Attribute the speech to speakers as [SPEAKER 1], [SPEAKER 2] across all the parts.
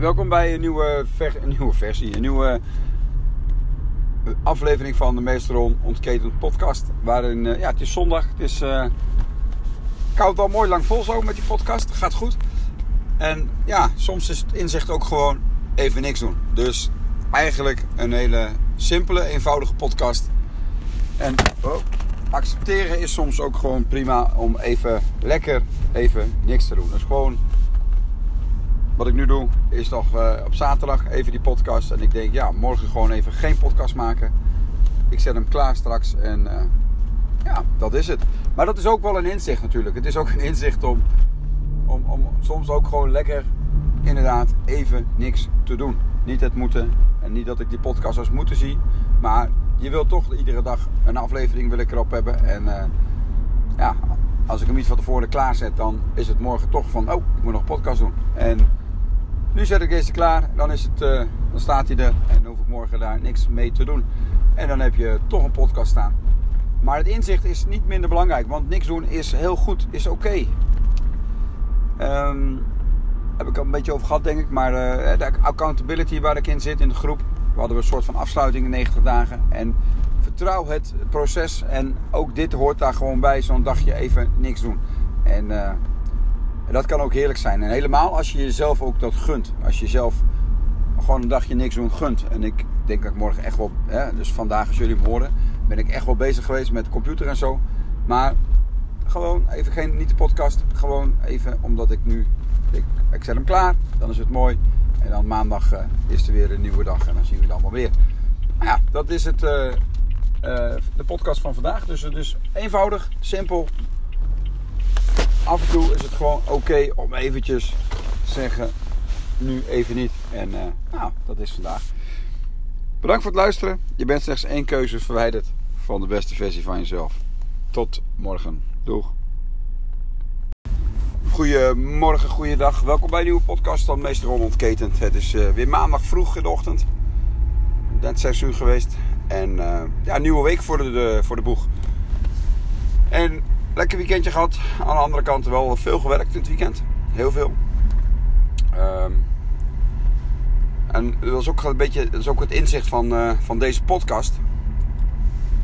[SPEAKER 1] Welkom bij een nieuwe, een nieuwe versie, een nieuwe aflevering van de Meesteron Ontketend podcast. Waarin, uh, ja, het is zondag, het is uh, koud al mooi lang vol zo met die podcast, gaat goed. En ja, soms is het inzicht ook gewoon even niks doen. Dus eigenlijk een hele simpele, eenvoudige podcast. En oh, accepteren is soms ook gewoon prima om even lekker even niks te doen. Dus gewoon wat ik nu doe is nog uh, op zaterdag even die podcast. En ik denk, ja, morgen gewoon even geen podcast maken. Ik zet hem klaar straks en uh, ja, dat is het. Maar dat is ook wel een inzicht natuurlijk. Het is ook een inzicht om, om, om soms ook gewoon lekker inderdaad even niks te doen. Niet het moeten en niet dat ik die podcast als moeten zie. Maar je wilt toch iedere dag een aflevering wil erop hebben. En uh, ja, als ik hem niet van tevoren klaarzet, dan is het morgen toch van, oh, ik moet nog een podcast doen. En nu zet ik deze klaar, dan, is het, uh, dan staat hij er en dan hoef ik morgen daar niks mee te doen. En dan heb je toch een podcast staan. Maar het inzicht is niet minder belangrijk, want niks doen is heel goed, is oké. Okay. Um, heb ik al een beetje over gehad, denk ik. Maar uh, de accountability waar ik in zit in de groep, we hadden een soort van afsluiting in 90 dagen. En vertrouw het proces en ook dit hoort daar gewoon bij, zo'n dagje even niks doen. En uh, dat kan ook heerlijk zijn. En helemaal als je jezelf ook dat gunt. Als je zelf gewoon een dagje niks doen gunt. En ik denk dat ik morgen echt wel, hè, dus vandaag als jullie horen, ben ik echt wel bezig geweest met de computer en zo. Maar gewoon even geen, niet de podcast, gewoon even omdat ik nu, ik, ik zet hem klaar, dan is het mooi. En dan maandag uh, is er weer een nieuwe dag en dan zien we het allemaal weer. Nou ja, dat is het, uh, uh, de podcast van vandaag. Dus, dus eenvoudig, simpel, af en toe is het gewoon oké om eventjes te zeggen, nu even niet. En uh, nou, dat is vandaag. Bedankt voor het luisteren. Je bent slechts één keuze verwijderd van de beste versie van jezelf. Tot morgen. Doeg. Goedemorgen, goeiedag. Welkom bij een nieuwe podcast van Meester Ron Ontketend. Het is uh, weer maandag vroeg in de ochtend. Net 6 uur geweest. En uh, ja, nieuwe week voor de, voor de boeg. En lekker weekendje gehad. Aan de andere kant wel veel gewerkt in het weekend. Heel veel. Um, en dat is ook een beetje dat is ook het inzicht van, uh, van deze podcast.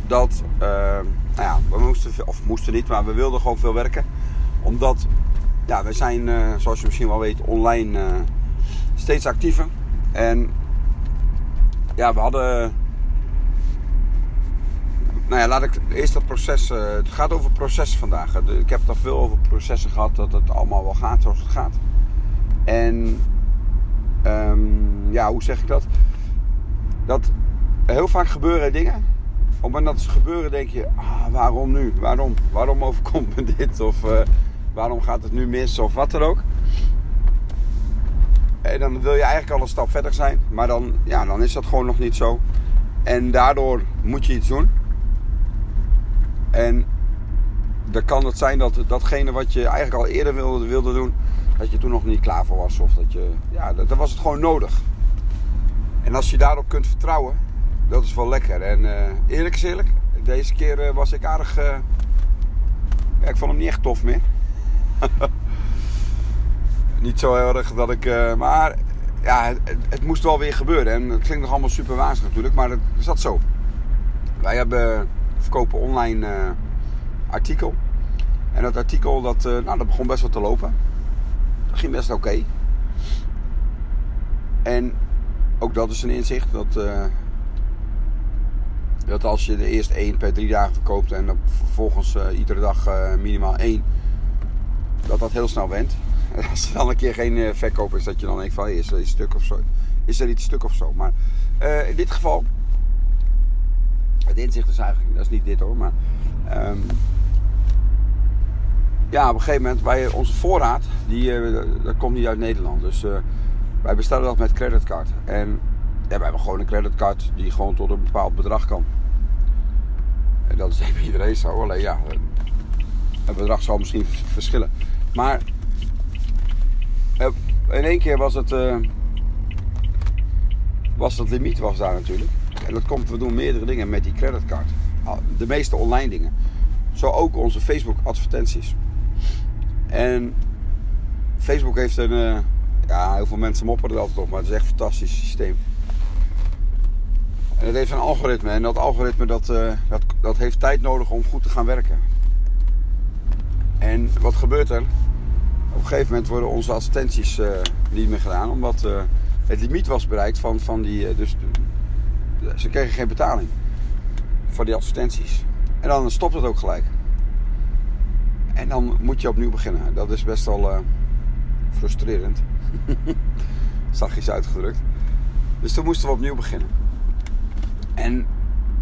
[SPEAKER 1] Dat, uh, nou ja, we moesten, of moesten niet, maar we wilden gewoon veel werken. Omdat, ja, we zijn, uh, zoals je misschien wel weet, online steeds actiever. En ja, we hadden nou ja, laat ik eerst dat proces. Uh, het gaat over processen vandaag. Ik heb het veel over processen gehad, dat het allemaal wel gaat zoals het gaat. En um, ja, hoe zeg ik dat? Dat heel vaak gebeuren dingen. Op het moment dat ze gebeuren, denk je: ah, waarom nu? Waarom? Waarom overkomt me dit? Of uh, waarom gaat het nu mis? Of wat dan ook. En dan wil je eigenlijk al een stap verder zijn, maar dan, ja, dan is dat gewoon nog niet zo. En daardoor moet je iets doen. En dan kan het zijn dat datgene wat je eigenlijk al eerder wilde, wilde doen, dat je toen nog niet klaar voor was. Of dat je, ja, dan was het gewoon nodig. En als je daarop kunt vertrouwen, dat is wel lekker. En uh, eerlijk is eerlijk, deze keer uh, was ik aardig. Uh, ja, ik vond hem niet echt tof meer. niet zo erg dat ik. maar ja, het, het, moest wel weer gebeuren. En het klinkt nog allemaal super wazig natuurlijk, maar het zat zo. Wij hebben verkopen online uh, artikel. En dat artikel dat, uh, nou, dat begon best wel te lopen. Dat ging best oké. En ook dat is een inzicht. Dat, uh, dat als je de eerst één per drie dagen verkoopt en dan vervolgens iedere dag minimaal één. Dat dat heel snel went. En als er dan een keer geen verkoop is, dat je dan denkt van is er iets stuk of zo. Is er iets stuk of zo. Maar in dit geval het inzicht is eigenlijk, dat is niet dit hoor, maar. Um, ja, op een gegeven moment, wij, onze voorraad, die, uh, dat komt niet uit Nederland. Dus uh, wij bestellen dat met creditcard. En ja, we hebben gewoon een creditcard die gewoon tot een bepaald bedrag kan. En dat is even iedereen zo. Alleen ja, het bedrag zal misschien verschillen. Maar uh, in één keer was het. was het limiet was daar natuurlijk. En dat komt, we doen meerdere dingen met die creditcard. De meeste online dingen. Zo ook onze Facebook advertenties. En Facebook heeft een, uh, Ja, heel veel mensen mopperen er altijd op, maar het is echt een fantastisch systeem. En het heeft een algoritme en dat algoritme dat, uh, dat, dat heeft tijd nodig om goed te gaan werken. En wat gebeurt er? Op een gegeven moment worden onze advertenties uh, niet meer gedaan, omdat het limiet was bereikt van, van die. dus ze kregen geen betaling voor die advertenties. En dan stopt het ook gelijk. En dan moet je opnieuw beginnen. Dat is best wel uh, frustrerend. Zachtjes uitgedrukt. Dus toen moesten we opnieuw beginnen. En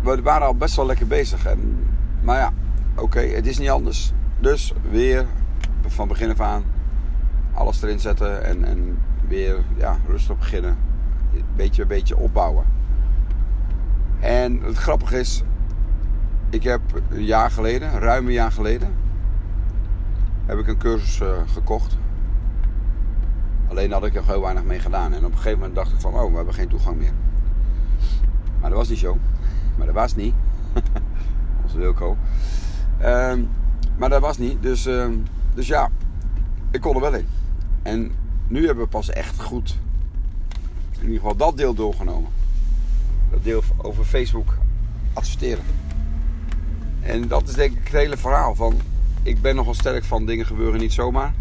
[SPEAKER 1] we waren al best wel lekker bezig. En, maar ja, oké, het is niet anders. Dus weer van begin af aan alles erin zetten en, en weer ja, rustig beginnen. Beetje bij beetje opbouwen. En het grappige is, ik heb een jaar geleden, ruim een jaar geleden, heb ik een cursus uh, gekocht. Alleen had ik er heel weinig mee gedaan. En op een gegeven moment dacht ik van, oh, we hebben geen toegang meer. Maar dat was niet zo. Maar dat was niet. Onze Wilco. Um, maar dat was niet. Dus, um, dus ja, ik kon er wel in. En nu hebben we pas echt goed, in ieder geval dat deel doorgenomen. Dat deel over Facebook adverteren. En dat is denk ik het hele verhaal van ik ben nogal sterk van dingen gebeuren niet zomaar.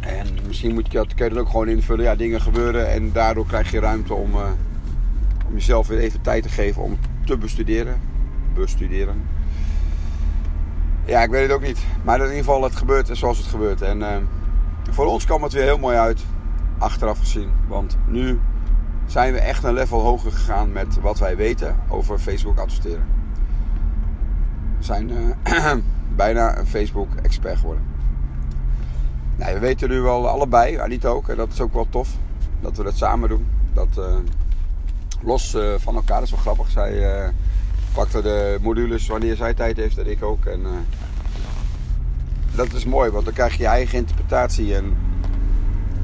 [SPEAKER 1] En misschien moet je, dat, kun je ook gewoon invullen. Ja, dingen gebeuren en daardoor krijg je ruimte om, uh, om jezelf weer even tijd te geven om te bestuderen. Bestuderen. Ja, ik weet het ook niet. Maar in ieder geval, het gebeurt zoals het gebeurt. En uh, voor ons kwam het weer heel mooi uit. Achteraf gezien. Want nu zijn we echt een level hoger gegaan met wat wij weten over Facebook adverteren. We zijn uh, bijna een Facebook-expert geworden. Nee, we weten nu wel allebei, Anita ook, en dat is ook wel tof dat we dat samen doen. Dat uh, los uh, van elkaar, is wel grappig. Zij pakte de modules wanneer zij tijd heeft en ik ook. En dat is mooi, want dan krijg je je eigen interpretatie. En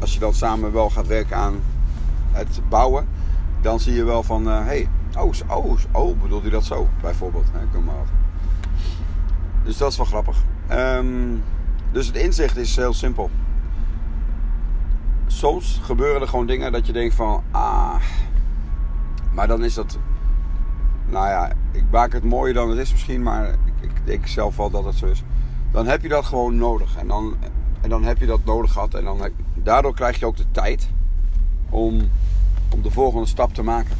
[SPEAKER 1] als je dan samen wel gaat werken aan het bouwen, dan zie je wel van, hé, hey, oh, oh, oh, bedoelt u dat zo, bijvoorbeeld. Ik noem maar. Dus dat is wel grappig. Um, dus het inzicht is heel simpel. Soms gebeuren er gewoon dingen dat je denkt van, ah, maar dan is dat, nou ja, ik maak het mooier dan het is misschien, maar ik, ik denk zelf wel dat het zo is. Dan heb je dat gewoon nodig. En dan, en dan heb je dat nodig gehad. En dan daardoor krijg je ook de tijd om, om de volgende stap te maken.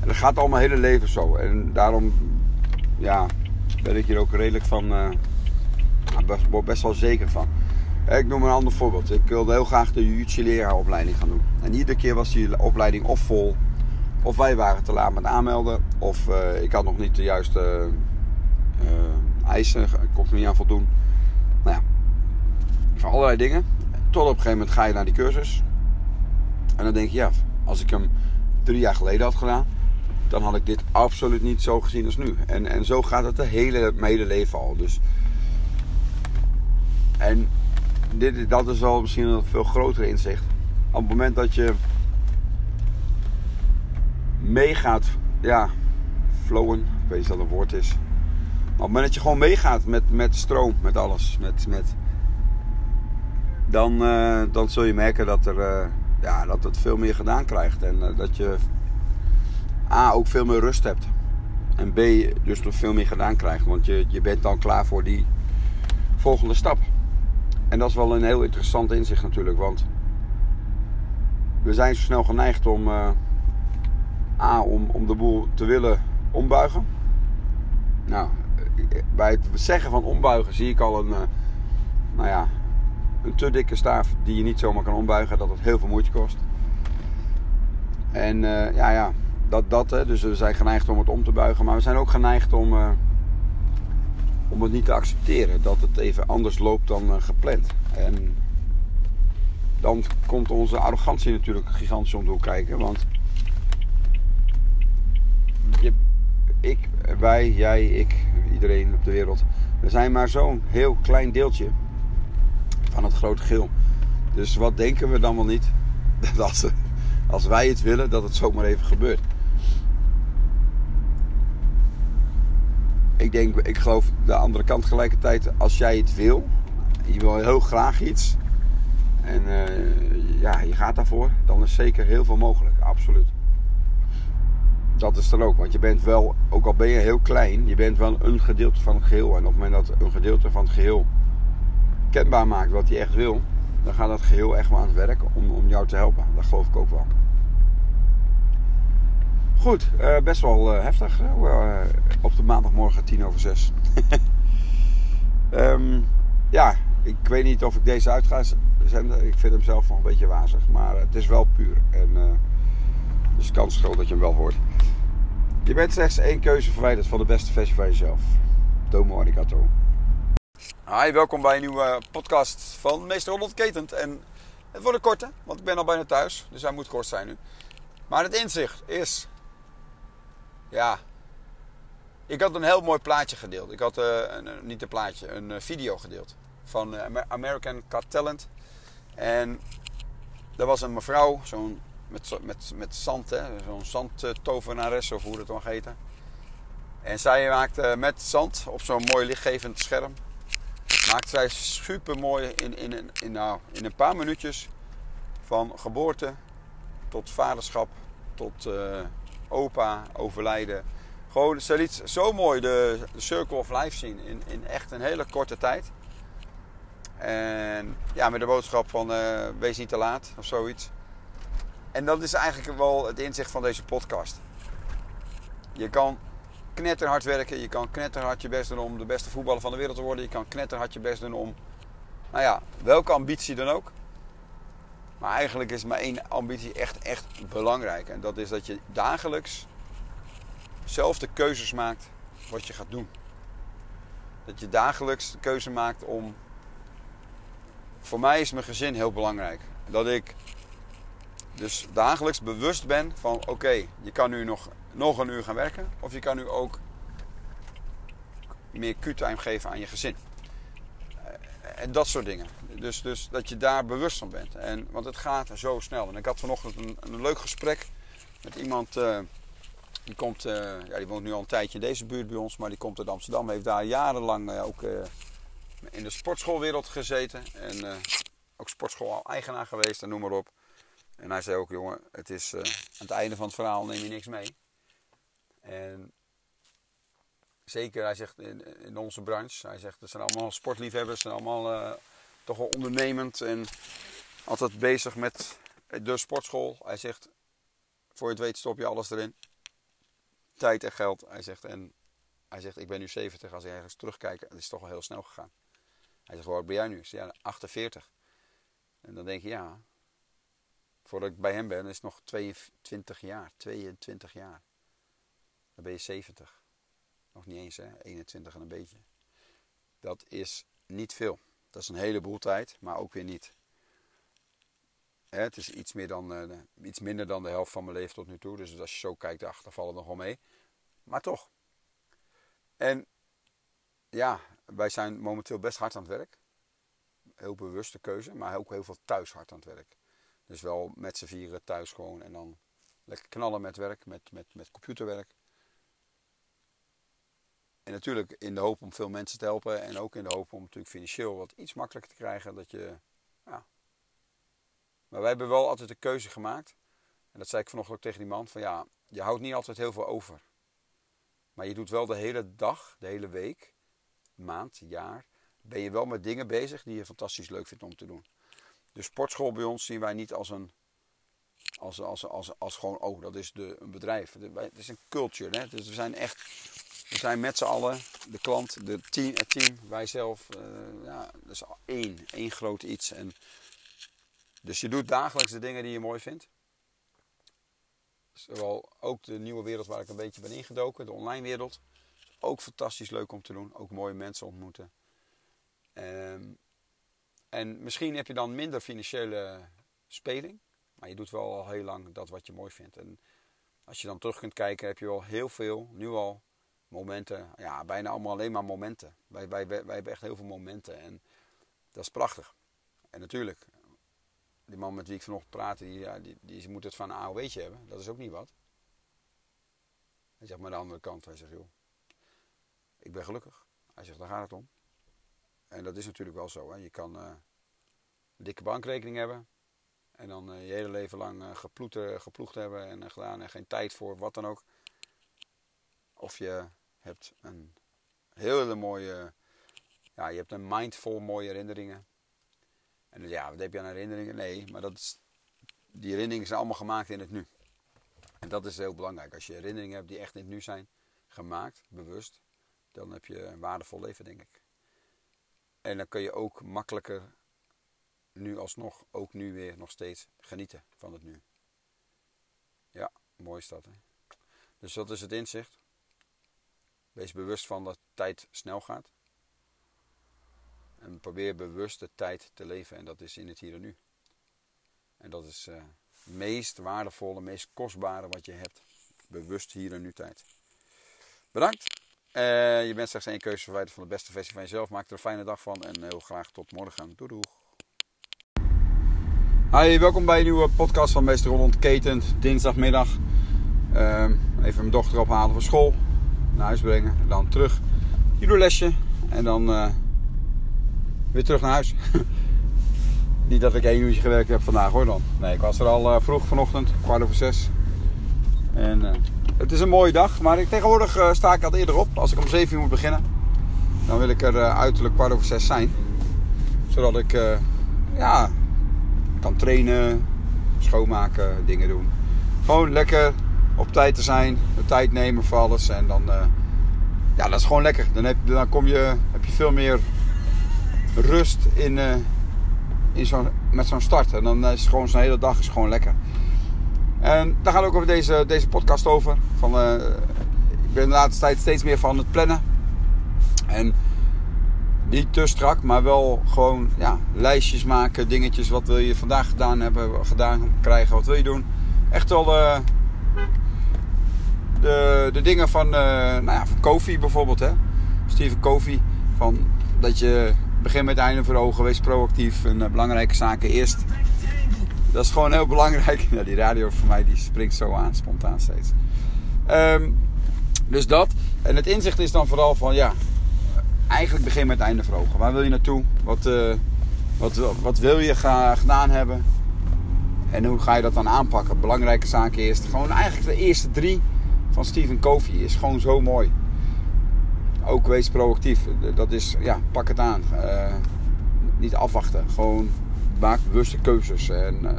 [SPEAKER 1] En dat gaat allemaal hele leven zo. En daarom, ja, ben ik hier ook redelijk van. Uh, best, wel zeker van. Ik noem een ander voorbeeld. Ik wilde heel graag de jiu leraaropleiding gaan doen. En iedere keer was die opleiding of vol, of wij waren te laat met aanmelden, of uh, ik had nog niet de juiste uh, eisen, ik kon er niet aan voldoen. Nou ja, van allerlei dingen. Tot op een gegeven moment ga je naar die cursus. En dan denk je, ja, als ik hem drie jaar geleden had gedaan, dan had ik dit absoluut niet zo gezien als nu. En, en zo gaat het de hele, hele leven al. Dus, en dit, dat is wel misschien een veel grotere inzicht. Op het moment dat je meegaat, ja, flowen, ik weet niet of dat een woord is. Maar op het moment dat je gewoon meegaat met, met stroom, met alles, met, met, dan, uh, dan zul je merken dat, er, uh, ja, dat het veel meer gedaan krijgt. En uh, dat je A, ook veel meer rust hebt. En B, dus nog veel meer gedaan krijgt. Want je, je bent dan klaar voor die volgende stap. En dat is wel een heel interessant inzicht natuurlijk. Want we zijn zo snel geneigd om... Uh, A, om, om de boel te willen ombuigen. Nou, bij het zeggen van ombuigen zie ik al een... Nou ja, een te dikke staaf die je niet zomaar kan ombuigen. Dat het heel veel moeite kost. En uh, ja, ja, dat, dat hè. Dus we zijn geneigd om het om te buigen. Maar we zijn ook geneigd om, uh, om het niet te accepteren. Dat het even anders loopt dan uh, gepland. En dan komt onze arrogantie natuurlijk gigantisch om hoek kijken. Want je, ik, wij, jij, ik, iedereen op de wereld. We zijn maar zo'n heel klein deeltje van het grote geel. Dus wat denken we dan wel niet? Dat als, wij het willen, dat het zomaar even gebeurt. ik denk, ik geloof de andere kant tegelijkertijd, als jij het wil, je wil heel graag iets, en eh, ja, je gaat daarvoor, dan is zeker heel veel mogelijk. Absoluut. Dat is dan ook, want je bent wel, ook al ben je heel klein, je bent wel een gedeelte van het geheel. En op het moment dat een gedeelte van het geheel kenbaar maakt wat hij echt wil, dan gaat dat geheel echt wel aan het werk om, om jou te helpen. Dat geloof ik ook wel. Goed, uh, best wel uh, heftig uh, op de maandagmorgen tien over zes. um, ja, ik weet niet of ik deze uit ga zenden. Ik vind hem zelf nog een beetje wazig, maar het is wel puur. En dus kans groot dat je hem wel hoort. Je bent slechts één keuze verwijderd van de beste versie van jezelf. Domo arigato. Hi, welkom bij een nieuwe podcast van Meester Holland Ketend. En het wordt een korte, want ik ben al bijna thuis. Dus hij moet kort zijn nu. Maar het inzicht is... Ja... Ik had een heel mooi plaatje gedeeld. Ik had, uh, een, niet een plaatje, een video gedeeld. Van American Got Talent. En er was een mevrouw, zo'n met, met, met zand, zo'n zandtovenares of hoe het dan heette. En zij maakte met zand op zo'n mooi lichtgevend scherm maakt zij super mooi in, in, in, nou, in een paar minuutjes van geboorte tot vaderschap, tot uh, opa, overlijden. Gewoon, ze liet zo mooi de, Circle of Life zien in, in echt een hele korte tijd. En ja, met de boodschap van uh, wees niet te laat of zoiets. En dat is eigenlijk wel het inzicht van deze podcast. Je kan knetterhard werken. Je kan knetterhard je best doen om de beste voetballer van de wereld te worden. Je kan knetterhard je best doen om, nou ja, welke ambitie dan ook. Maar eigenlijk is maar één ambitie echt, echt belangrijk. En dat is dat je dagelijks zelf de keuzes maakt wat je gaat doen. Dat je dagelijks de keuze maakt om. Voor mij is mijn gezin heel belangrijk. Dat ik dus dagelijks bewust ben van: oké, je kan nu nog nog een uur gaan werken. Of je kan nu ook meer Q-time geven aan je gezin. Eh, en dat soort dingen. Dus, dus dat je daar bewust van bent. En, want het gaat zo snel. En ik had vanochtend een, een leuk gesprek met iemand. Uh, die, komt, uh, ja, die woont nu al een tijdje in deze buurt bij ons. Maar die komt uit Amsterdam. Heeft daar jarenlang ook in de sportschoolwereld gezeten. En ook sportschool-eigenaar geweest en noem maar op. En hij zei ook, jongen, het is aan het einde van het verhaal neem je niks mee. En zeker, hij zegt in, in, onze branche, hij zegt, het zijn allemaal sportliefhebbers, zijn allemaal uh, toch wel ondernemend en altijd bezig met de sportschool. Hij zegt, voor je het weet stop je alles erin. Tijd en geld. Hij zegt, en hij zegt, ik ben nu 70, als ik ergens terugkijk, het is toch wel heel snel gegaan. Hij zegt, oud ben jij nu? Ik zeg, ja, 48. En dan denk je, ja, voordat ik bij hem ben, is het nog 22 jaar. 22 jaar. Dan ben je 70. Nog niet eens, hè? 21 en een beetje. Dat is niet veel. Dat is een heleboel tijd, maar ook weer niet. het is iets, meer dan, uh, iets minder dan de helft van mijn leven tot nu toe. Dus als je zo kijkt, dan valt het nog wel mee. Maar toch. En ja, wij zijn momenteel best hard aan het werk. Heel bewuste keuze, maar ook heel veel thuis hard aan het werk. Dus wel met z'n vieren thuis gewoon en dan lekker knallen met werk, met, met, met computerwerk. En natuurlijk in de hoop om veel mensen te helpen. En ook in de hoop om natuurlijk financieel wat iets makkelijker te krijgen. Dat je, ja. Maar wij hebben wel altijd de keuze gemaakt. En dat zei ik vanochtend ook tegen die man. Van ja, je houdt niet altijd heel veel over. Maar je doet wel de hele dag, de hele week, maand, jaar. Ben je wel met dingen bezig die je fantastisch leuk vindt om te doen. De sportschool bij ons zien wij niet als een als, als, als, als gewoon, oh, dat is de, een bedrijf. Het is een culture. Hè? Dus we zijn echt we zijn met z'n allen, de klant, de team, het team, wij zelf. Uh, ja, dat is één, één groot iets. En dus je doet dagelijks de dingen die je mooi vindt. Zowel ook de nieuwe wereld waar ik een beetje ben ingedoken, de online wereld. Ook fantastisch leuk om te doen. Ook mooie mensen ontmoeten. Um, en misschien heb je dan minder financiële speling. Maar je doet wel al heel lang dat wat je mooi vindt. En als je dan terug kunt kijken, heb je wel heel veel, nu al, momenten. Ja, bijna allemaal alleen maar momenten. Wij, wij, wij, hebben echt heel veel momenten en dat is prachtig. En natuurlijk, die man met wie ik vanochtend praatte, die, ja, die, die moet het van een AOW'tje hebben. Dat is ook niet wat. Hij zegt maar de andere kant, hij zegt joh, ik ben gelukkig. Hij zegt, daar gaat het om. En dat is natuurlijk wel zo. Hè. Je kan, uh, een dikke bankrekening hebben. En dan je hele leven lang geploegd, geploegd hebben en gedaan en geen tijd voor wat dan ook. Of je hebt een hele mooie, ja, je hebt een mind vol mooie herinneringen. En ja, wat heb je aan herinneringen? Nee, maar dat die herinneringen zijn allemaal gemaakt in het nu. En dat is heel belangrijk. Als je herinneringen hebt die echt in het nu zijn gemaakt, bewust, dan heb je een waardevol leven, denk ik. En dan kun je ook makkelijker nu alsnog, ook nu weer nog steeds genieten van het nu. Ja, mooi is dat. Hè? Dus dat is het inzicht. Wees bewust van dat tijd snel gaat. En probeer bewust de tijd te leven en dat is in het hier en nu. En dat is uh, het meest waardevolle, meest kostbare wat je hebt. Bewust hier en nu tijd. Bedankt. Uh, je bent slechts één keuze verwijderd van de beste versie van jezelf. Maak er een fijne dag van en heel graag tot morgen. Doei doeg. Hi, welkom bij een nieuwe podcast van Meester Ron Ontketend. Dinsdagmiddag. Uh, even mijn dochter ophalen van school. Naar huis brengen. Dan terug. lesje En dan uh, weer terug naar huis. Niet dat ik één uurtje gewerkt heb vandaag hoor dan. Nee, ik was er al uh, vroeg vanochtend, kwart over zes. En uh, het is een mooie dag, maar ik, tegenwoordig sta ik al eerder op. Als ik om 7 uur moet beginnen, dan wil ik er uiterlijk kwart over zes zijn. Zodat ik ja, kan trainen, schoonmaken, dingen doen. Gewoon lekker op tijd te zijn, de tijd nemen voor alles. En dan, ja, dat is gewoon lekker. Dan heb, dan kom je, heb je veel meer rust in, uh, in zo met zo'n start. En dan is gewoon zo'n hele dag is gewoon lekker. En daar gaat ook over deze, deze podcast over. Van, uh, ik ben de laatste tijd steeds meer van het plannen. En niet te strak, maar wel gewoon ja, lijstjes maken, dingetjes. Wat wil je vandaag gedaan hebben, gedaan krijgen, wat wil je doen. Echt wel de, de, dingen van, uh, nou ja, van Kofi bijvoorbeeld. Hè? Steven Kofi. Van dat je begin met einde voor ogen. Wees proactief en uh, belangrijke zaken eerst. Dat is gewoon heel belangrijk. Ja, die radio voor mij die springt zo aan, spontaan steeds. Um, dus dat. En het inzicht is dan vooral van ja, eigenlijk begin met einde voor ogen. Waar wil je naartoe? Wat, uh, wat, wat wil je graag gedaan hebben? En hoe ga je dat dan aanpakken? Belangrijke zaken eerst. Gewoon eigenlijk de eerste drie van Stephen Covey is gewoon zo mooi ook wees proactief. Dat is, ja, pak het aan. Uh, niet afwachten. Gewoon maak bewuste keuzes. En uh,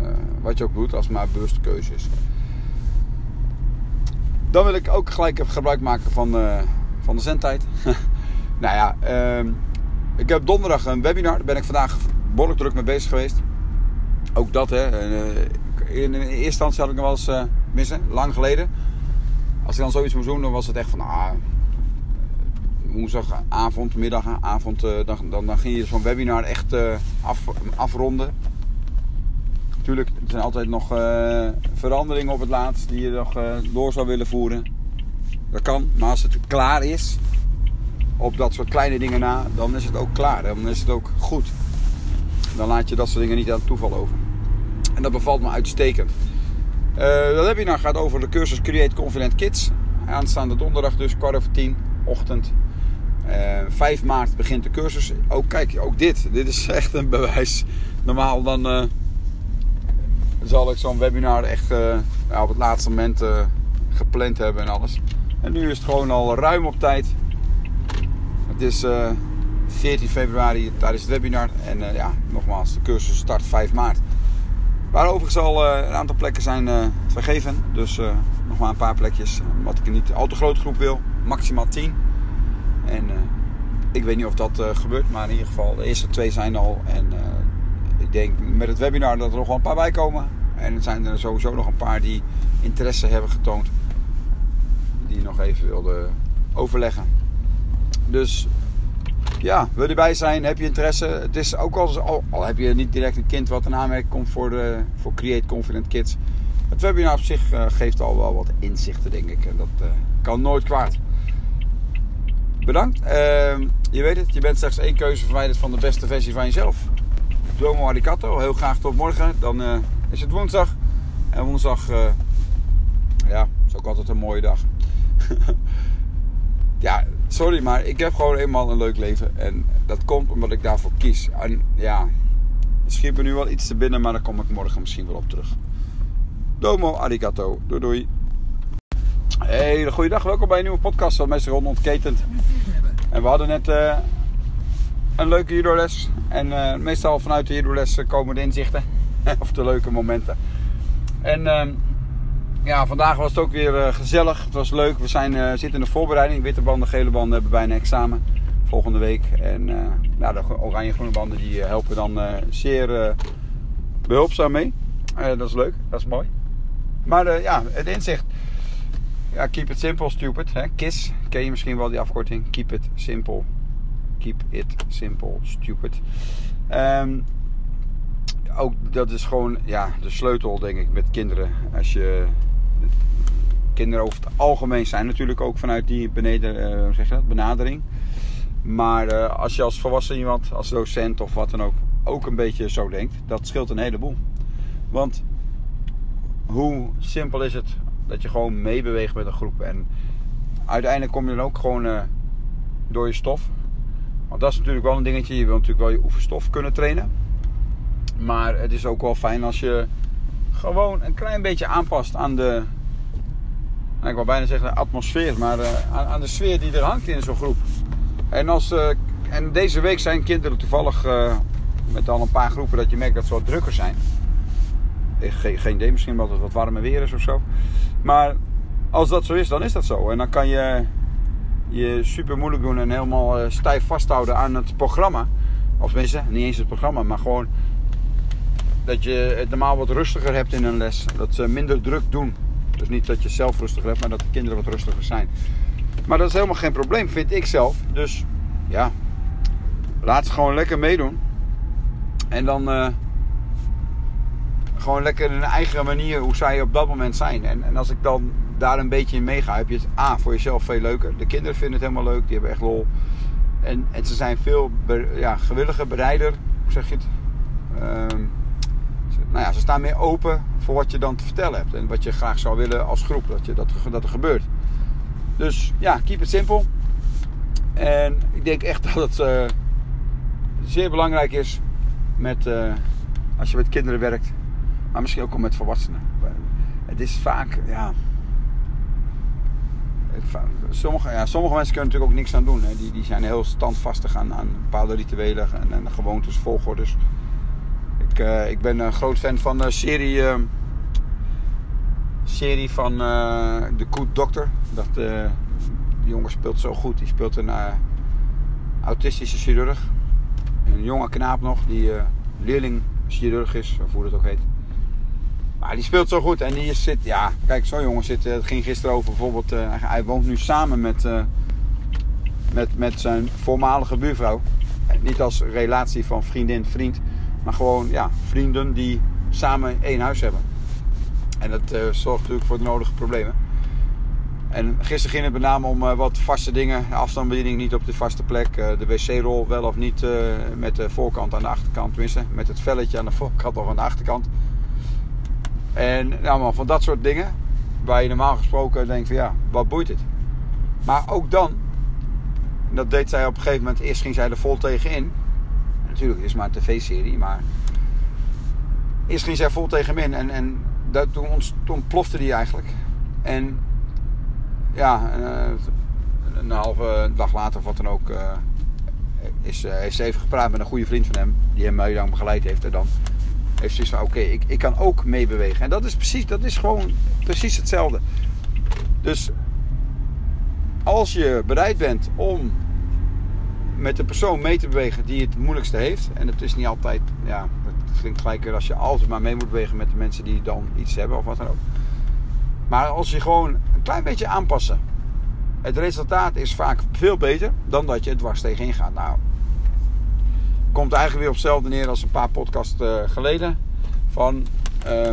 [SPEAKER 1] wat je ook doet, als maar bewuste keuzes. Dan wil ik ook gelijk gebruik maken van, uh, van de zendtijd. nou ja, uh, ik heb donderdag een webinar. Daar ben ik vandaag behoorlijk druk mee bezig geweest. Ook dat, hè. In, in eerste instantie had ik nog wel eens missen, lang geleden. Als ik dan zoiets moest doen, dan was het echt van... Ah, woensdagavond, middagavond, uh, dan, dan, dan, ging je zo'n webinar echt af, afronden. Natuurlijk, er zijn altijd nog uh, veranderingen op het laatst die je nog door zou willen voeren. Dat kan, maar als het klaar is, op dat soort kleine dingen na, dan is het ook klaar. Dan is het ook goed. Dan laat je dat soort dingen niet aan het toeval over. En dat bevalt me uitstekend. Dat webinar gaat over de cursus Create Confident Kids. Aanstaande donderdag dus, kwart over tien, ochtend. 5 eh, maart begint de cursus. Ook kijk, ook dit. Dit is echt een bewijs. Normaal dan uh, zal ik zo'n webinar echt uh, op het laatste moment gepland hebben en alles. En nu is het gewoon al ruim op tijd. Het is 14 februari tijdens het webinar. En ja, nogmaals, de cursus start 5 maart. Waar overigens al een aantal plekken zijn vergeven. Dus nog maar een paar plekjes. Omdat ik niet al te grote groep wil. Maximaal 10. En ik weet niet of dat gebeurt, maar in ieder geval, de eerste twee zijn al. En ik denk met het webinar dat er nog wel een paar bij komen. En er zijn er sowieso nog een paar die interesse hebben getoond. Die nog even wilden overleggen. Dus ja, wil je erbij zijn? Heb je interesse? Het is ook al, al heb je niet direct een kind wat een aanmerking komt voor, voor Create Confident Kids. Het webinar op zich geeft al wel wat inzichten, denk ik. En dat kan nooit kwaad. Bedankt. Uh, je weet het, je bent slechts één keuze verwijderd van de beste versie van jezelf. Domo arigato. Heel graag tot morgen. Dan uh, is het woensdag. En woensdag, ja, is ook altijd een mooie dag. ja, sorry, maar ik heb gewoon eenmaal een leuk leven. En dat komt omdat ik daarvoor kies. En ja, schiet me nu wel iets te binnen, maar daar kom ik morgen misschien wel op terug. Domo arigato. Doei doei. Hey, goeiedag. Welkom bij een nieuwe podcast van Meester Ron Ontketend. En we hadden net uh, een leuke judoles. En uh, meestal vanuit de judoles komen de inzichten. of de leuke momenten. En uh, ja, vandaag was het ook weer uh, gezellig. Het was leuk. We zijn, zitten in de voorbereiding. Witte banden, gele banden hebben bijna examen. Volgende week. En nou, de oranje groene banden die helpen dan zeer behulpzaam mee. dat is leuk. Dat is mooi. Maar ja, het inzicht. Ja, keep it simple, stupid. Hè? KISS, ken je misschien wel die afkorting. Keep it simple. Keep it simple, stupid. Um, ook dat is gewoon ja, de sleutel, denk ik, met kinderen. Als je kinderen over het algemeen zijn natuurlijk ook vanuit die beneden, uh, zeg dat, benadering. Maar uh, als je als volwassen iemand, als docent of wat dan ook, ook een beetje zo denkt, dat scheelt een heleboel. Want hoe simpel is het dat je gewoon meebeweegt met een groep. En uiteindelijk kom je dan ook gewoon uh, door je stof. Want dat is natuurlijk wel een dingetje. Je wil natuurlijk wel je oefenstof kunnen trainen. Maar het is ook wel fijn als je gewoon een klein beetje aanpast aan de. Nou, ik wil bijna zeggen de atmosfeer, maar uh, aan, de sfeer die er hangt in zo'n groep. En, als, uh, en deze week zijn kinderen toevallig met al een paar groepen dat je merkt dat ze wat drukker zijn. Geen, geen idee, misschien omdat het wat warmer weer is of zo. Maar als dat zo is, dan is dat zo. En dan kan je je super moeilijk doen en helemaal eh, stijf vasthouden aan het programma. Of tenminste, niet eens het programma, maar gewoon dat je het normaal wat rustiger hebt in een les. Dat ze minder druk doen. Dus niet dat je zelf rustiger hebt, maar dat de kinderen wat rustiger zijn. Maar dat is helemaal geen probleem, vind ik zelf. Dus ja, laat ze gewoon lekker meedoen. En dan, uh, gewoon lekker in een eigen manier hoe zij op dat moment zijn. En, en als ik dan daar een beetje in meega, heb je het A voor jezelf veel leuker. De kinderen vinden het helemaal leuk, die hebben echt lol. En, en ze zijn veel ja, gewilliger, bereider, hoe zeg je het? Uh, nou ja, ze staan meer open voor wat je dan te vertellen hebt. En wat je graag zou willen als groep, dat, je, dat, dat er gebeurt. Dus ja, keep it simple. En ik denk echt dat het uh, zeer belangrijk is met, uh, als je met kinderen werkt maar misschien ook al met volwassenen. Het is vaak, ja. Sommige, ja, sommige mensen kunnen natuurlijk ook niks aan doen. Hè. Die, die zijn heel standvastig aan, aan bepaalde rituelen en, en gewoontes, volgordes. Ik, uh, ik ben een groot fan van de serie, uh, serie van uh, The Good Doctor. Dat, die jongen speelt zo goed. Die speelt een autistische chirurg. Een jonge knaap nog, die leerling chirurg is, of hoe dat ook heet. Maar die speelt zo goed en die zit, ja, kijk, zo'n jongen zit, het ging gisteren over bijvoorbeeld, hij woont nu samen met, met, met zijn voormalige buurvrouw. Niet als relatie van vriendin-vriend, maar gewoon, ja, vrienden die samen één huis hebben. En dat uh, zorgt natuurlijk voor de nodige problemen. En gisteren ging het met name om wat vaste dingen. Afstandsbediening niet op de vaste plek. de wc-rol wel of niet met de voorkant aan de achterkant. Tenminste, met het velletje aan de voorkant of aan de achterkant. En allemaal van dat soort dingen. Waar je normaal gesproken denkt van ja, wat boeit het? Maar ook dan, dat deed zij op een gegeven moment, eerst ging zij er vol tegenin. Natuurlijk, het is maar een tv-serie, maar eerst ging zij vol tegen hem in en, en dat, toen, ontplofte die eigenlijk. En ja, uh, een halve dag later of wat dan ook, uh, is, uh, heeft ze even gepraat met een goede vriend van hem, die hem lang begeleid heeft. En dan heeft zoiets van: oké, ik, ik kan ook meebewegen. En dat is precies, dat is gewoon precies hetzelfde. Dus als je bereid bent om met de persoon mee te bewegen die het moeilijkste heeft, en het is niet altijd, ja, het klinkt gelijk als je altijd maar mee moet bewegen met de mensen die dan iets hebben of wat dan ook. Maar als je gewoon een klein beetje aanpassen, het resultaat is vaak veel beter dan dat je het dwars tegenin gaat. Nou, komt eigenlijk weer op hetzelfde neer als een paar podcasts uh, geleden. Van uh,